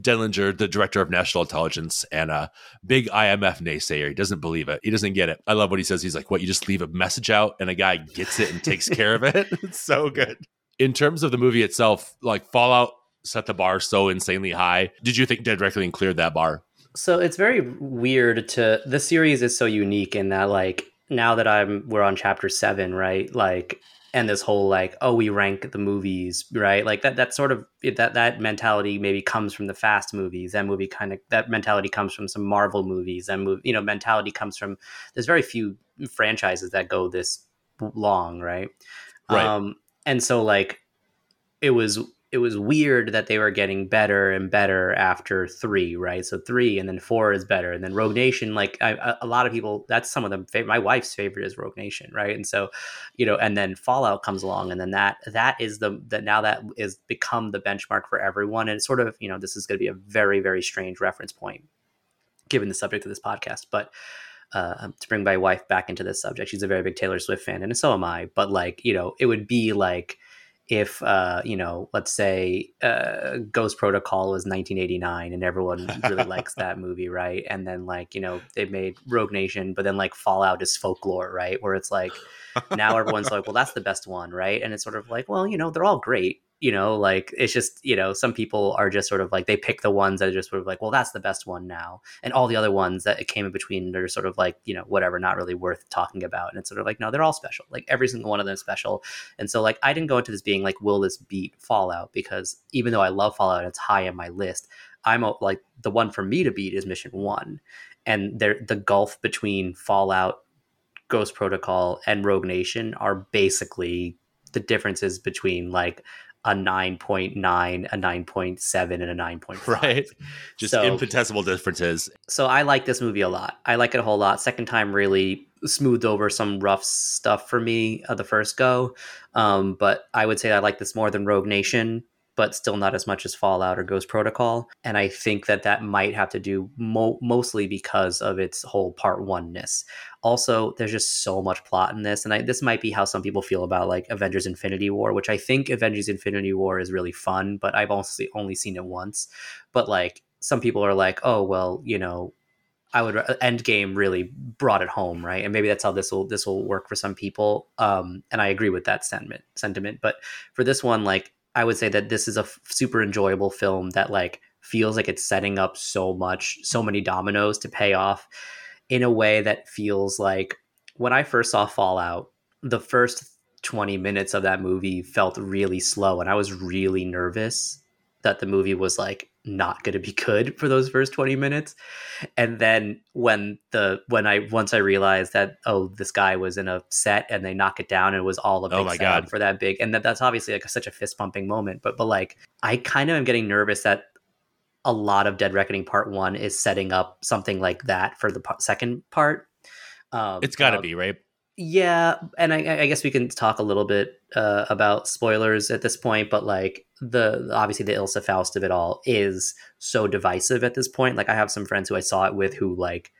Denlinger, the director of national intelligence and a big IMF naysayer. He doesn't believe it. He doesn't get it. I love what he says. He's like, what? You just leave a message out and a guy gets it and takes care of it. [laughs] It's so good. In terms of the movie itself, like Fallout set the bar so insanely high. Did you think Dead Reckoning cleared that bar? So it's very weird to the series is so unique in that like now that I'm we're on chapter seven, right? Like and this whole like oh we rank the movies right? Like that that sort of that that mentality maybe comes from the fast movies. That movie kind of that mentality comes from some marvel movies. And move you know mentality comes from there's very few franchises that go this long right, right. um and so like it was it was weird that they were getting better and better after three, right? So three, and then four is better, and then Rogue Nation. Like I, a lot of people, that's some of them. My wife's favorite is Rogue Nation, right? And so, you know, and then Fallout comes along, and then that that is the that now that is become the benchmark for everyone, and it's sort of you know this is going to be a very very strange reference point given the subject of this podcast, but. Uh, to bring my wife back into this subject, she's a very big Taylor Swift fan, and so am I. But like, you know, it would be like if uh, you know, let's say uh, Ghost Protocol was 1989 and everyone really likes that [laughs] movie, right? And then like you know they made Rogue Nation, but then like Fallout is folklore, right? Where it's like now everyone's like, well, that's the best one, right? And it's sort of like, well, you know, they're all great, you know like it's just you know some people are just sort of like they pick the ones that are just sort of like well that's the best one now. And all the other ones that came in between they're sort of like you know whatever not really worth talking about. And it's sort of like no they're all special. Like every single one of them is special. And so like i didn't go into this being like will this beat fallout? Because even though i love fallout it's high on my list i'm like the one for me to beat is mission one. And there the gulf between fallout ghost protocol and rogue nation are basically the differences between like a 9.9, a 9.7, and a 9.5. [laughs] Right. Just so, infinitesimal differences. So I like this movie a lot. I like it a whole lot. Second time really smoothed over some rough stuff for me of the first go. Um, but I would say I like this more than Rogue Nation but still not as much as Fallout or Ghost Protocol. And I think that that might have to do mo- mostly because of its whole part one ness. Also, there's just so much plot in this, and I, this might be how some people feel about like Avengers: Infinity War, which I think Avengers: Infinity War is really fun, but I've also only seen it once. But like some people are like, oh well, you know, I would Endgame really brought it home, right? And maybe that's how this will this will work for some people. Um, and I agree with that sentiment. Sentiment, but for this one, like I would say that this is a f- super enjoyable film that like feels like it's setting up so much, so many dominoes to pay off. in a way that feels like when I first saw Fallout, the first 20 minutes of that movie felt really slow and I was really nervous that the movie was like not going to be good for those first 20 minutes and then when the when i once i realized that oh this guy was in a set and they knock it down and it was all a Oh my God. for that big and that, that's obviously like such a fist pumping moment but but like i kind of am getting nervous that a lot of dead reckoning part one is setting up something like that for the pa- second part um, It's got to uh, be right. yeah, and I, I guess we can talk a little bit uh, about spoilers at this point, but like the obviously the Ilsa Faust of it all is so divisive at this point. Like I have some friends who I saw it with who like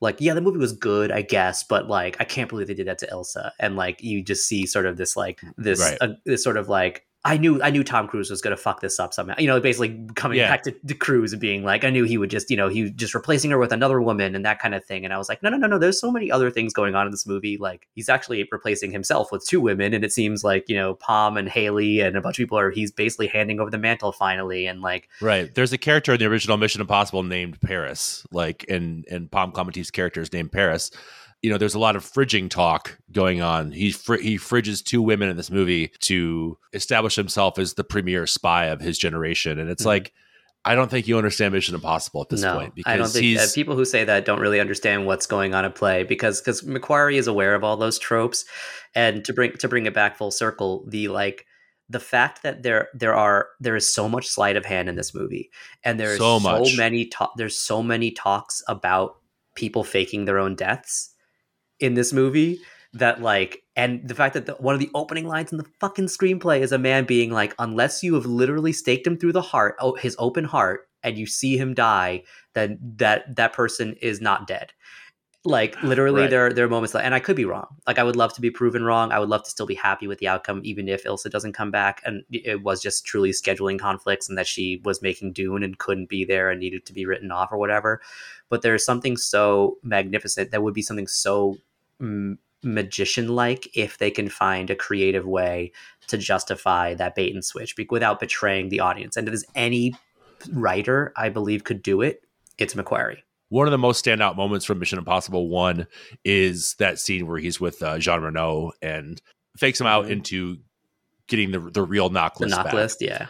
like yeah the movie was good I guess, but like I can't believe they did that to Ilsa, and like you just see sort of this like this Right. uh, this sort of like. I knew I knew Tom Cruise was gonna fuck this up somehow. You know, basically coming Yeah. back to, to Cruise and being like, I knew he would just, you know, he just replacing her with another woman and that kind of thing. And I was like, no, no, no, no. There's so many other things going on in this movie. Like he's actually replacing himself with two women, and it seems like you know Pom and Hayley and a bunch of people are. He's basically handing over the mantle finally, and like Right. There's a character in the original Mission Impossible named Paris, like and and Pom Klementieff's character is named Paris. You know, there's a lot of fridging talk going on. He fr- he fridges two women in this movie to establish himself as the premier spy of his generation, and it's Mhm. like, I don't think you understand Mission Impossible at this no, point because I don't think uh, people who say that don't really understand what's going on at play because because McQuarrie is aware of all those tropes, and to bring to bring it back full circle, the like the fact that there there are there is so much sleight of hand in this movie, and there's So so, much. many ta- there's so many talks about people faking their own deaths in this movie that like and the fact that the, one of the opening lines in the fucking screenplay is a man being like unless you have literally staked him through the heart oh, his open heart and you see him die then that that person is not dead like [sighs] literally Right. there there are moments like and i could be wrong. Like i would love to be proven wrong. I would love to still be happy with the outcome even if ilsa doesn't come back and it was just truly scheduling conflicts and that she was making dune and couldn't be there and needed to be written off or whatever. But there's something so magnificent that would be something so mm, magician like if they can find a creative way to justify that bait and switch be- without betraying the audience. And if there's any writer i believe could do it it's mcquarrie one of the most standout moments from Mission Impossible One is that scene where he's with uh, Jean Reno and fakes him out Mhm. into getting the the real knock the knock back. list yeah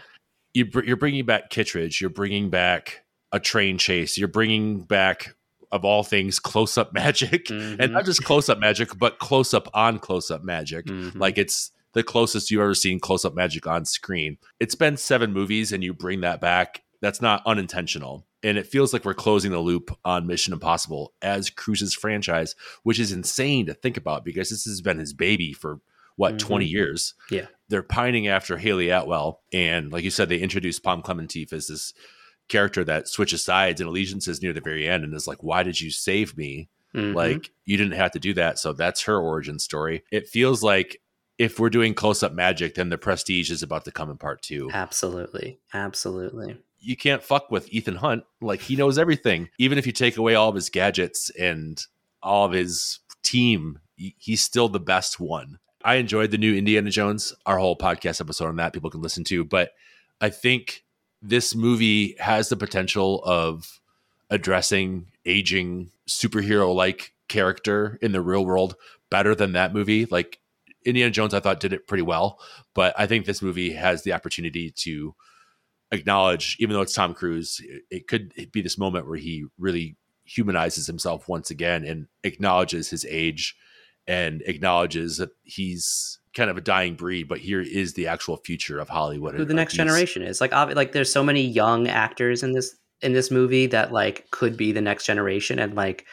you br- you're bringing back Kittridge, you're bringing back a train chase, you're bringing back of all things close up [laughs] magic, Mhm. and not just close up magic, but close up on close up magic. Mhm. Like it's the closest you've ever seen close up magic on screen. It's been seven movies, and you bring that back. That's not unintentional. And it feels like we're closing the loop on Mission Impossible as Cruise's franchise, which is insane to think about because this has been his baby for what, Mhm. 20 years? Yeah. They're pining after Hayley Atwell. And like you said, they introduced Pom Klementieff as this character that switches sides and allegiances near the very end and is like, why did you save me? Mhm. Like you didn't have to do that. So that's her origin story. It feels like if we're doing close up magic, then the prestige is about to come in part two. absolutely absolutely You can't fuck with Ethan Hunt. Like he knows everything. Even if you take away all of his gadgets and all of his team, he's still the best one. I enjoyed the new Indiana Jones, our whole podcast episode on that people can listen to. But I think this movie has the potential of addressing aging superhero like character in the real world better than that movie. Like Indiana Jones, I thought did it pretty well, but I think this movie has the opportunity to acknowledge, even though it's Tom Cruise, it, it could be this moment where he really humanizes himself once again and acknowledges his age and acknowledges that he's kind of a dying breed, but here is the actual future of Hollywood. who the next generation is like obvi- like there's so many young actors in this in this movie that like could be the next generation and like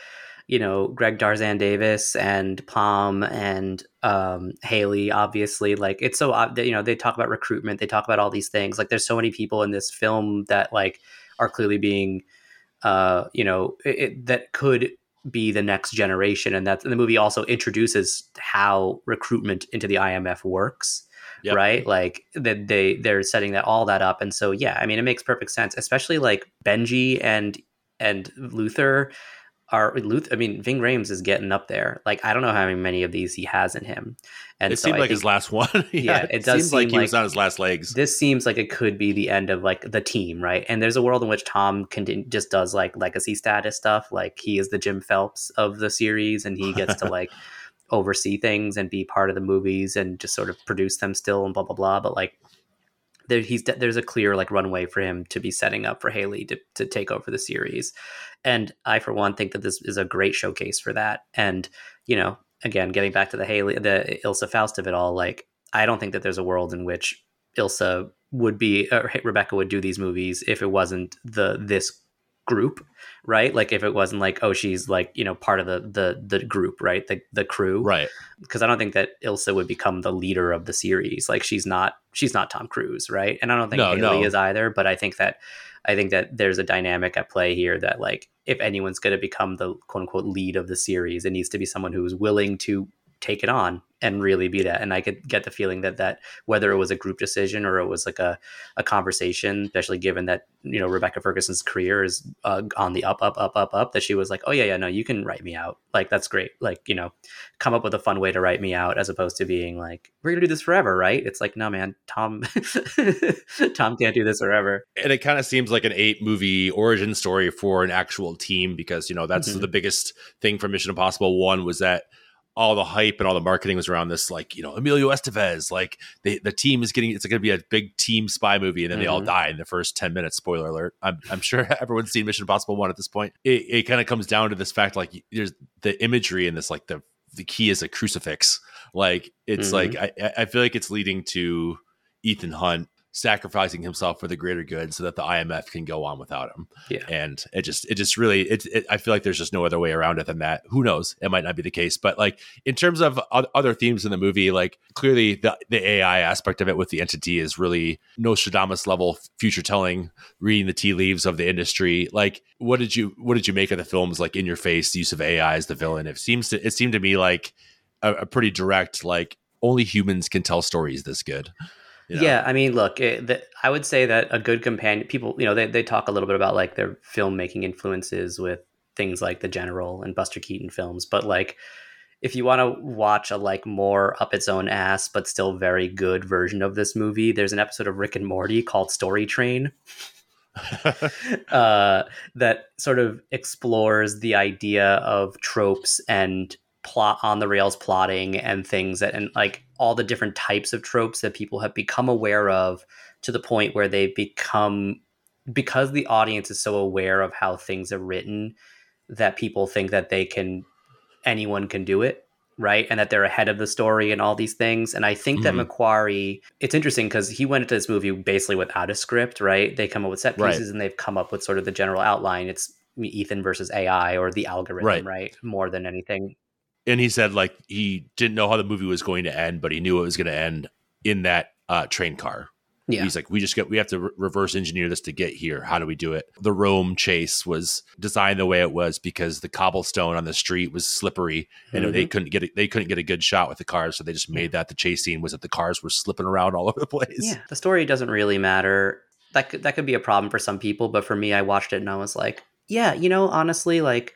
you know Greg Tarzan Davis and Pom and um Hayley obviously like it's so you know they talk about recruitment they talk about all these things like there's so many people in this film that like are clearly being uh you know it, it- that could be the next generation and that the movie also introduces how recruitment into the IMF works Yep. right like that they they're setting that all that up and so yeah i mean it makes perfect sense especially like benji and and luther are Luth. I mean, Ving Rhames is getting up there. Like I don't know how many of these he has in him. And it so seemed I like think, his last one. [laughs] yeah, yeah, it, does seem like he like was on his last legs. This seems like it could be the end of like the team, right? And there's a world in which Tom can just does like legacy status stuff. Like he is the Jim Phelps of the series, and he gets to [laughs] like oversee things and be part of the movies and just sort of produce them still and blah blah blah. But like there, he's there's a clear like runway for him to be setting up for Hayley to to take over the series, and I for one think that this is a great showcase for that. And you know, again, getting back to the Hayley, the Ilsa Faust of it all, like I don't think that there's a world in which Ilsa would be or Rebecca would do these movies if it wasn't the this group right? Like if it wasn't like oh she's like you know part of the the the group right? The the crew. Right. Because i don't think that ilsa would become the leader of the series. Like she's not she's not tom cruise right? And i don't think no, hayley no. is either but i think that i think that there's a dynamic at play here that like if anyone's going to become the quote unquote lead of the series it needs to be someone who's willing to take it on and really be that. And I could get the feeling that that whether it was a group decision or it was like a, a conversation, especially given that you know Rebecca Ferguson's career is uh, on the up, up, up, up, up, that she was like, oh yeah, yeah, no, you can write me out. Like that's great. Like you know, come up with a fun way to write me out as opposed to being like, we're gonna do this forever, right? It's like, no, man, Tom, [laughs] Tom can't do this forever. And it kind of seems like an eight movie origin story for an actual team because you know that's mm-hmm. the biggest thing for Mission Impossible One was that all the hype and all the marketing was around this, like you know Emilio Estevez, like they, the team is getting it's going to be a big team spy movie, and then mm-hmm. they all mm-hmm. die in the first ten minutes. Spoiler alert! I'm, I'm sure [laughs] everyone's seen Mission Impossible one at this point. It, it kind of comes down to this fact, like there's the imagery in this, like the the key is a crucifix. Like it's mm-hmm. like I I feel like it's leading to Ethan Hunt sacrificing himself for the greater good so that the IMF can go on without him. Yeah. And it just, it just really, it, it, I feel like there's just no other way around it than that. Who knows? It might not be the case, but like in terms of other themes in the movie, like clearly the, the AI aspect of it with the entity is really Nostradamus level future telling, reading the tea leaves of the industry. Like, what did you, what did you make of the films? Like in your face, the use of AI as the villain? It seems to, it seemed to me like a, a pretty direct, like only humans can tell stories this good. You know? Yeah, I mean, look, it, the, I would say that a good companion, people, you know, they, they talk a little bit about like their filmmaking influences with things like The General and Buster Keaton films, but like if you want to watch a like more up its own ass but still very good version of this movie, there's an episode of Rick and Morty called Story Train. [laughs] uh, that sort of explores the idea of tropes and plot on the rails plotting and things that and like all the different types of tropes that people have become aware of to the point where they become because the audience is so aware of how things are written that people think that they can anyone can do it right and that they're ahead of the story and all these things and i think mm-hmm. that mcquarrie it's interesting because he went into this movie basically without a script right they come up with set pieces right. and they've come up with sort of the general outline it's ethan versus ai or the algorithm right, right? more than anything and he said like he didn't know how the movie was going to end, but he knew it was going to end in that uh, train car. Yeah. He's like, we just get, we have to re- reverse engineer this to get here. How do we do it? The Rome chase was designed the way it was because the cobblestone on the street was slippery and mm-hmm. they couldn't get it. They couldn't get a good shot with the cars. So they just made that the chase scene was that the cars were slipping around all [laughs] over the place. Yeah. The story doesn't really matter. That could, that could be a problem for some people. But for me, I watched it and I was like, yeah, you know, honestly, like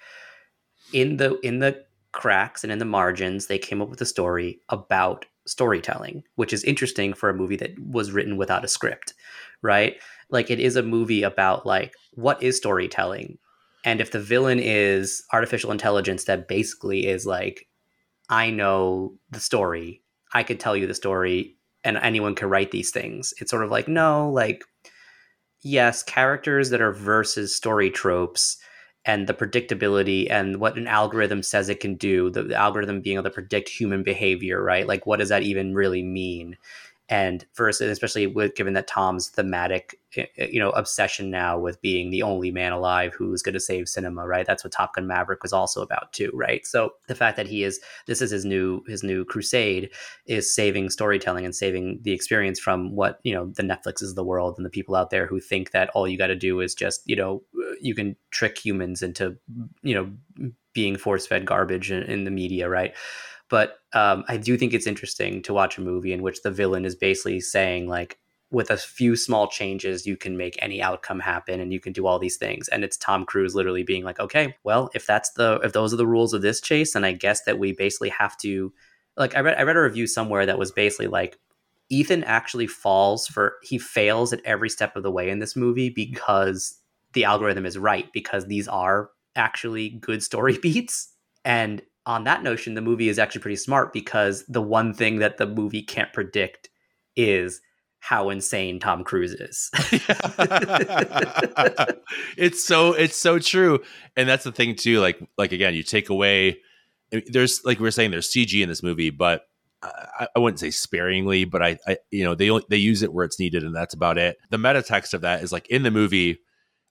in the, in the cracks and in the margins, they came up with a story about storytelling, which is interesting for a movie that was written without a script, right? Like it is a movie about like what is storytelling? And if the villain is artificial intelligence that basically is like I know the story, I could tell you the story and anyone can write these things. It's sort of like no, like yes, characters that are versus story tropes and the predictability and what an algorithm says it can do the, the, algorithm being able to predict human behavior right? Like what does that even really mean and versus and especially with given that tom's thematic eh, eh, you know obsession now with being the only man alive who's going to save cinema right? That's what top gun maverick was also about too right? So the fact that he is this is his new his new crusade is saving storytelling and saving the experience from what you know the netflixes of the world and the people out there who think that all you got to do is just you know you can trick humans into you know being force fed garbage in, in the media right but um, I do think it's interesting to watch a movie in which the villain is basically saying like, with a few small changes, you can make any outcome happen and you can do all these things. And it's Tom Cruise literally being like, okay, well, if that's the, if those are the rules of this chase, then I guess that we basically have to, like, I read, I read a review somewhere that was basically like, Ethan actually falls for, he fails at every step of the way in this movie because the algorithm is right, because these are actually good story [laughs] beats. And on that notion, the movie is actually pretty smart because the one thing that the movie can't predict is how insane Tom Cruise is. [laughs] it's so it's so true, and that's the thing too. Like like again, you take away there's like we are saying there's CG in this movie, but I, I, wouldn't say sparingly, but I, I you know they only, they use it where it's needed, and that's about it. The meta text of that is like in the movie.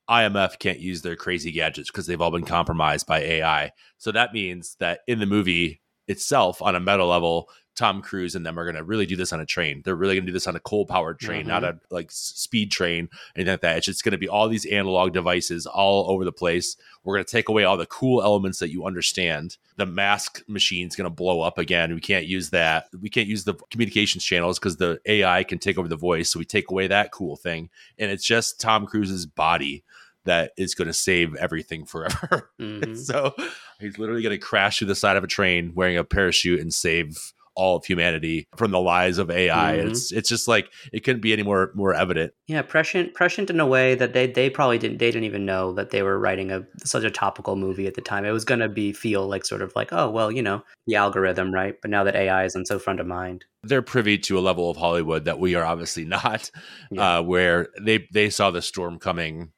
IMF can't use their crazy gadgets because they've all been compromised by AI. So that means that in the movie itself, on a meta level, Tom Cruise and them are going to really do this on a train. They're really going to do this on a coal powered train, mm-hmm. not a like speed train, anything like that. It's just going to be all these analog devices all over the place. We're going to take away all the cool elements that you understand. The mask machine's going to blow up again. We can't use that. We can't use the communications channels because the AI can take over the voice. So we take away that cool thing. And it's just Tom Cruise's body that is going to save everything forever. [laughs] Mm-hmm. so he's literally going to crash through the side of a train wearing a parachute and save all of humanity from the lies of AI. Mm-hmm. It's it's just like it couldn't be any more more evident. Yeah, prescient prescient in a way that they they probably didn't they didn't even know that they were writing a such a topical movie at the time. It was gonna be feel like sort of like, oh well, you know, the algorithm, right? But now that AI isn't so front of mind. They're privy to a level of Hollywood that we are obviously [laughs] not, yeah. uh, where they they saw the storm coming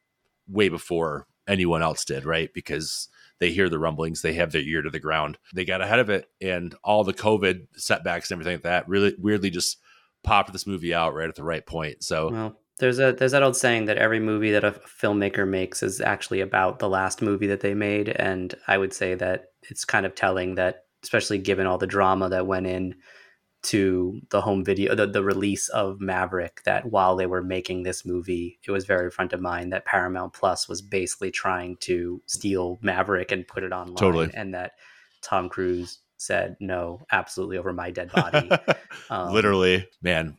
way before anyone else did, right? Because they hear the rumblings, they have their ear to the ground. They got ahead of it, and all the COVID setbacks and everything like that really weirdly just popped this movie out right at the right point. So. Well, there's a there's that old saying that every movie that a filmmaker makes is actually about the last movie that they made, and I would say that it's kind of telling that, especially given all the drama that went in to the home video, the, the release of Maverick, that while they were making this movie, it was very front of mind that Paramount Plus was basically trying to steal Maverick and put it online. Totally. And that Tom Cruise said, no, absolutely over my dead [laughs] body. um, Literally, man.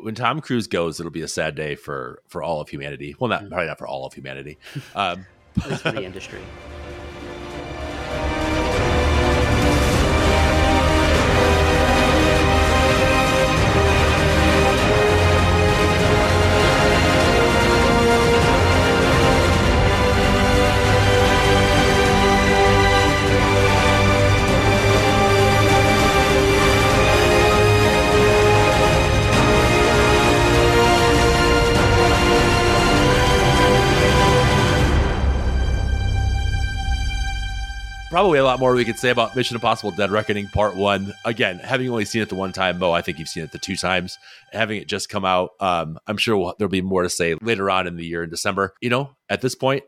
When Tom Cruise goes, it'll be a sad day for for all of humanity. Well, not mm-hmm. probably not for all of humanity, [laughs] um, at least for the [laughs] industry. Probably a lot more we could say about Mission Impossible Dead Reckoning Part 1. Again, having only seen it the one time, Mo, I think you've seen it the two times. Having it just come out, um, I'm sure we'll, there'll be more to say later on in the year in December. You know, at this point,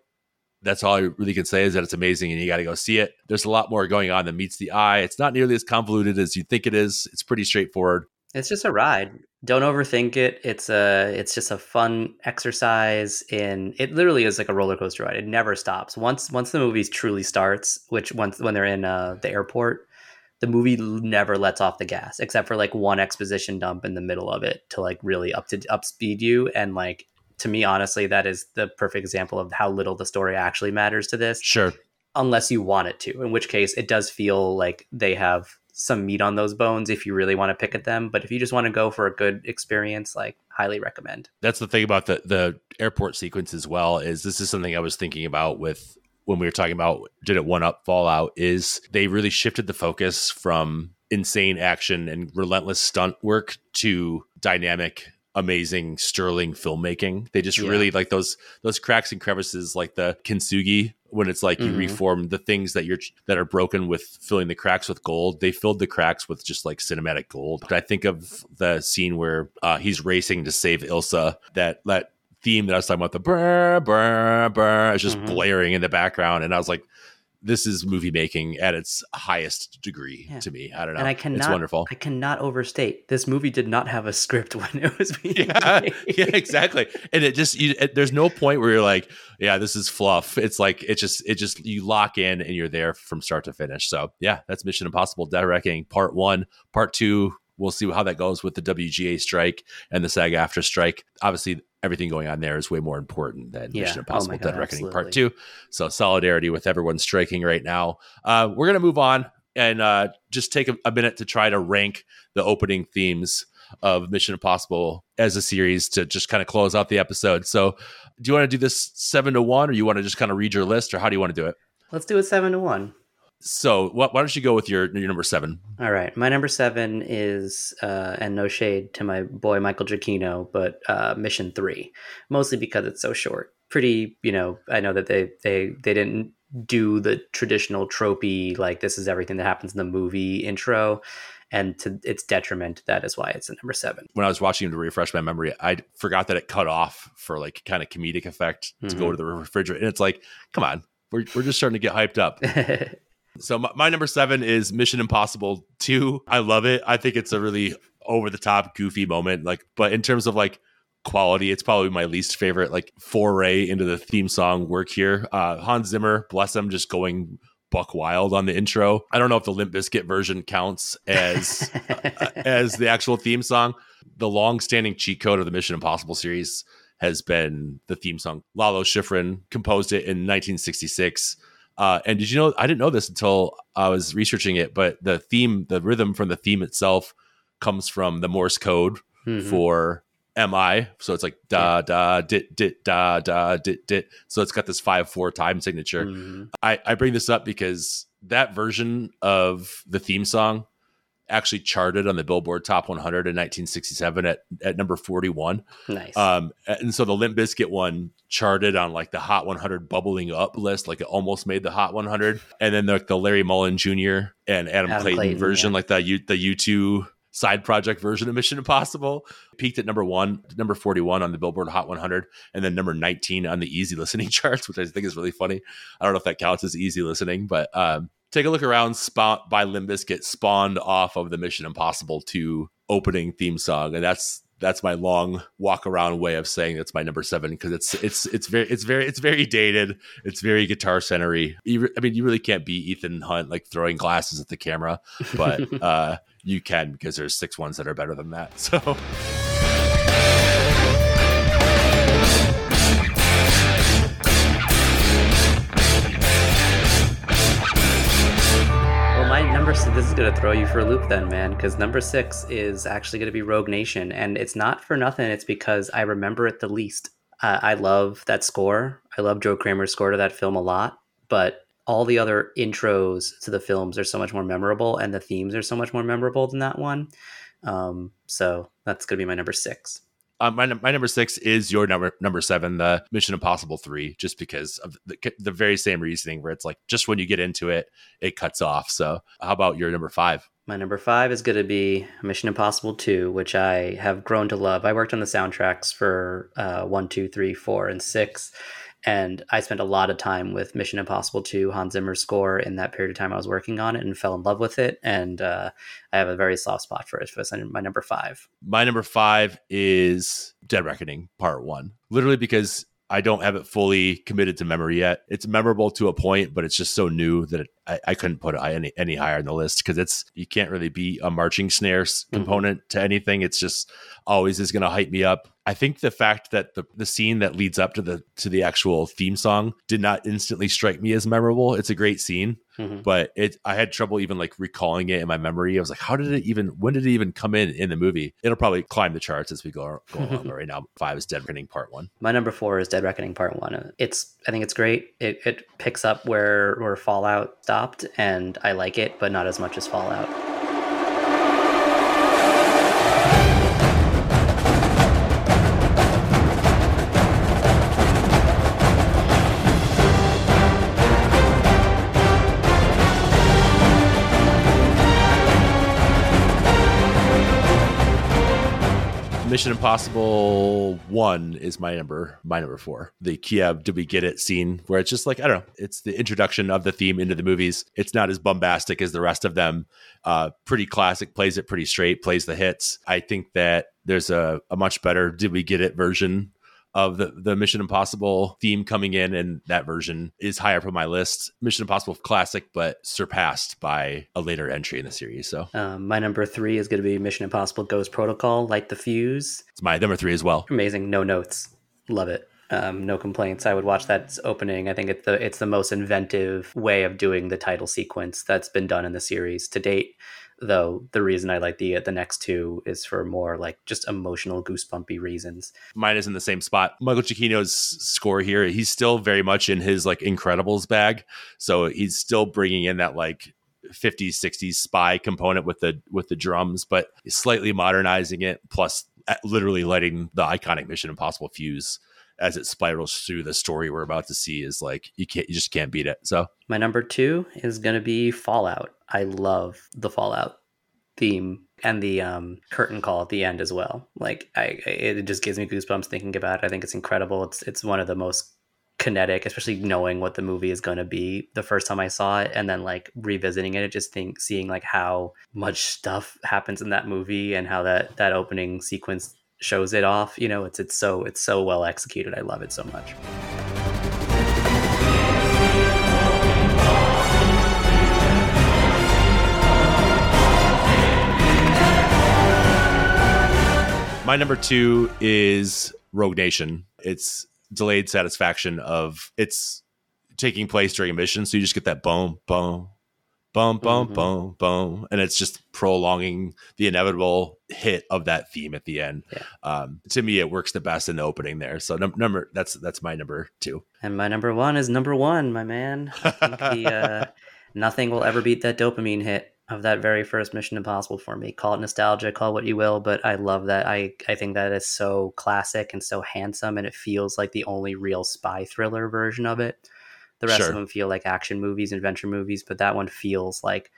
that's all I really can say is that it's amazing and you got to go see it. There's a lot more going on than meets the eye. It's not nearly as convoluted as you think it is. It's pretty straightforward. It's just a ride. Don't overthink it. It's a it's just a fun exercise in it literally is like a roller coaster ride. It never stops. Once once the movie truly starts, which once when they're in uh, the airport, the movie never lets off the gas except for like one exposition dump in the middle of it to like really up to up speed you and like to me honestly that is the perfect example of how little the story actually matters to this. Sure. Unless you want it to, in which case it does feel like they have some meat on those bones if you really want to pick at them. But if you just want to go for a good experience, like highly recommend. That's the thing about the the airport sequence as well. Is this is something I was thinking about with when we were talking about did it one up Fallout? Is they really shifted the focus from insane action and relentless stunt work to dynamic amazing sterling filmmaking. They just yeah. really like those those cracks and crevices like the kintsugi when it's like mm-hmm. you reform the things that you're that are broken with filling the cracks with gold. They filled the cracks with just like cinematic gold. I think of the scene where uh, he's racing to save Ilsa. That that theme that I was talking about, the brr brr brr, is just mm-hmm. blaring in the background, and I was like, this is movie making at its highest degree yeah. to me. I don't know. And I cannot, it's wonderful. I cannot overstate this movie did not have a script [laughs] when it was being yeah, [laughs] made. yeah, exactly. And it just you, it, there's no point where you're like, yeah, this is fluff. It's like it just it just you lock in and you're there from start to finish. So yeah, that's Mission Impossible: Dead Reckoning Part One. Part Two we'll see how that goes with the WGA strike and the SAG-AFTRA strike. Obviously, everything going on there is way more important than yeah. Mission oh Impossible: oh God, Dead Reckoning absolutely. Part Two. So solidarity with everyone striking right now. Uh, we're gonna move on and uh, just take a, a minute to try to rank the opening themes of Mission Impossible as a series to just kind of close out the episode. So, do you want to do this seven to one, or you want to just kind of read your list, or how do you want to do it? Let's do it seven to one. So, why don't you go with your your number seven? All right, my number seven is, uh, and no shade to my boy Michael Giacchino, but uh, Mission Three, mostly because it's so short. Pretty, you know, I know that they they they didn't do the traditional tropey like this is everything that happens in the movie intro and to its detriment that is why it's a number seven when i was watching to refresh my memory i forgot that it cut off for like kind of comedic effect to mm-hmm. go to the refrigerator and it's like come on we're, we're just starting to get hyped up [laughs] so my, my number seven is mission impossible 2 i love it i think it's a really over the top goofy moment like but in terms of like quality. It's probably my least favorite like foray into the theme song work here. Uh, Hans Zimmer, bless him, just going buck wild on the intro. I don't know if the Limp Bizkit version counts as uh, [laughs] as the actual theme song. The long-standing cheat code of the Mission Impossible series has been the theme song. Lalo Schifrin composed it in 1966. Uh, and did you know? I didn't know this until I was researching it, but the theme, the rhythm from the theme itself, comes from the Morse code mm-hmm. for mi so it's like da da dit dit da da dit dit so it's got this five four time signature mm-hmm. i i bring this up because that version of the theme song actually charted on the billboard top 100 in 1967 at, at number 41 nice um and so the limp bizkit one charted on like the hot 100 bubbling up list like it almost made the hot 100 and then the, the larry mullen jr and adam, adam clayton, clayton, version yeah. like the U, the u2 side project version of Mission Impossible. Peaked at number one, number 41 on the Billboard Hot 100, and then number 19 on the easy listening [laughs] charts, which I think is really funny. I don't know if that counts as easy listening, but um, take a look around. Spot by Limp Bizkit spawned off of the Mission Impossible 2 opening theme song, and that's that's my long walk around way of saying it's my number seven because it's it's it's very it's very it's very dated. It's very guitar centery. I mean, you really can't beat Ethan Hunt like throwing glasses at the camera, but [laughs] uh, you can because there's six ones that are better than that. [laughs] So. Number this is gonna throw you for a loop then, man, because number six is actually gonna be Rogue Nation, and it's not for nothing. It's because I remember it the least. Uh, I love that score. I love Joe Kraemer's score to that film a lot, but all the other intros to the films are so much more memorable and the themes are so much more memorable than that one. Um, so that's going to be my number six. Um, my, my number six is your number number seven, the Mission Impossible three, just because of the, the very same reasoning where it's like just when you get into it, it cuts off. So, how about your number five? My number five is going to be Mission Impossible 2, which I have grown to love. I worked on the soundtracks for uh, 1, 2, 3, 4, and 6 and I spent a lot of time with Mission Impossible 2, Hans Zimmer's score in that period of time I was working on it and fell in love with it. And uh, I have a very soft spot for it. So it's my number five. My number five is Dead Reckoning Part One, literally because I don't have it fully committed to memory yet. It's memorable to a point, but it's just so new that it, I, I, couldn't put it any any higher on the list because it's you can't really be a marching snares mm-hmm. component to anything. It's just always is going to hype me up. I think the fact that the, the scene that leads up to the to the actual theme song did not instantly strike me as memorable. It's a great scene, mm-hmm. but it I had trouble even like recalling it in my memory. I was like, how did it even? When did it even come in in the movie? It'll probably climb the charts as we go, go along. [laughs] right now, five is Dead Reckoning Part One. My number four is Dead Reckoning Part One. It's I think it's great. It it picks up where where Fallout stopped, and I like it, but not as much as Fallout. Mission Impossible One is my number, my number four. The Kiev, did we get it scene where it's just like I don't know, it's the introduction of the theme into the movies. It's not as bombastic as the rest of them. Uh, pretty classic, plays it pretty straight, plays the hits. I think that there's a, a much better did we get it version of the, the Mission Impossible theme coming in, and that version is higher up on my list. Mission Impossible classic, but surpassed by a later entry in the series. So um, my number three is going to be Mission Impossible Ghost Protocol, Light the Fuse. It's my number three as well. Amazing, no notes, love it. Um, no complaints. I would watch that opening. I think it's the it's the most inventive way of doing the title sequence that's been done in the series to date though the reason I like the uh, the next two is for more like just emotional goosebumpy reasons. Mine is in the same spot. Michael Giacchino's score here, he's still very much in his like Incredibles bag, so he's still bringing in that like 50s 60s spy component with the with the drums, but slightly modernizing it, plus literally letting the iconic Mission Impossible fuse as it spirals through the story we're about to see is like you can't you just can't beat it. So my number two is gonna be Fallout. I love the Fallout theme and the um, curtain call at the end as well. Like I, it just gives me goosebumps thinking about it. I think it's incredible. It's it's one of the most kinetic, especially knowing what the movie is going to be the first time I saw it, and then like revisiting it, just think seeing like how much stuff happens in that movie and how that that opening sequence shows it off. You know, it's it's so it's so well executed. I love it so much. My number two is Rogue Nation. It's delayed satisfaction of it's taking place during a mission, so you just get that boom, boom, boom, boom, mm-hmm. boom, boom, and it's just prolonging the inevitable hit of that theme at the end. Yeah. Um, to me, it works the best in the opening there. So num- number that's that's my number two. And my number one is number one, my man. I think the, uh, [laughs] nothing will ever beat that dopamine hit of that very first Mission Impossible for me. Call it nostalgia, call it what you will, but I love that. I I think that is so classic and so handsome, and it feels like the only real spy thriller version of it. The rest sure. of them feel like action movies, adventure movies, but that one feels like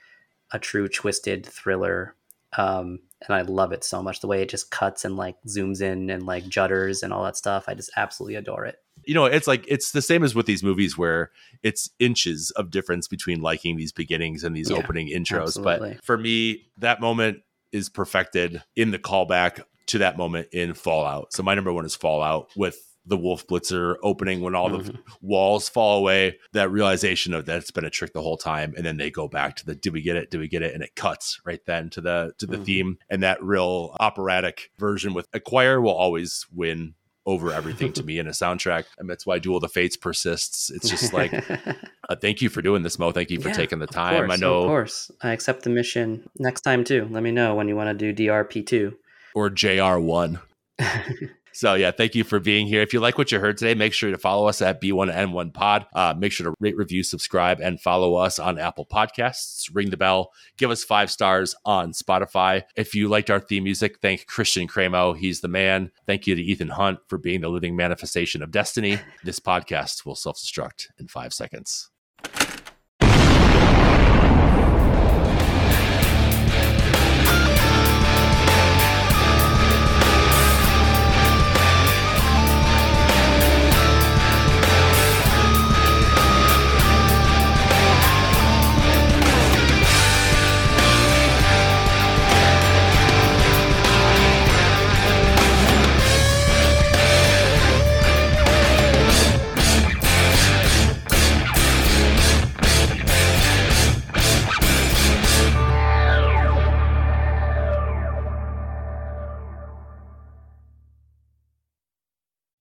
a true twisted thriller. Um, and I love it so much. The way it just cuts and like zooms in and like judders and all that stuff. I just absolutely adore it you know, it's like it's the same as with these movies where it's inches of difference between liking these beginnings and these yeah, opening intros. Absolutely. But for me, that moment is perfected in the callback to that moment in Fallout. So my number one is Fallout with the Wolf Blitzer opening when all mm-hmm. the walls fall away. That realization of that it's been a trick the whole time, and then they go back to the "Did we get it? Did we get it?" and it cuts right then to the to the mm-hmm. theme, and that real operatic version with Acquire will always win over everything to me in a soundtrack. And that's why Duel of the Fates persists. It's just like, [laughs] uh, thank you for doing this, Mo. Thank you for yeah, taking the time. Course, I know. Of course. I accept the mission next time too. Let me know when you want to do DRP2 or JR1. [laughs] So yeah, thank you for being here. If you like what you heard today, make sure to follow us at B1N1 Pod. Uh, make sure to rate, review, subscribe, and follow us on Apple Podcasts. Ring the bell. Give us five stars on Spotify. If you liked our theme music, thank Christian Cramo. He's the man. Thank you to Ethan Hunt for being the living manifestation of destiny. This podcast will self destruct in five seconds.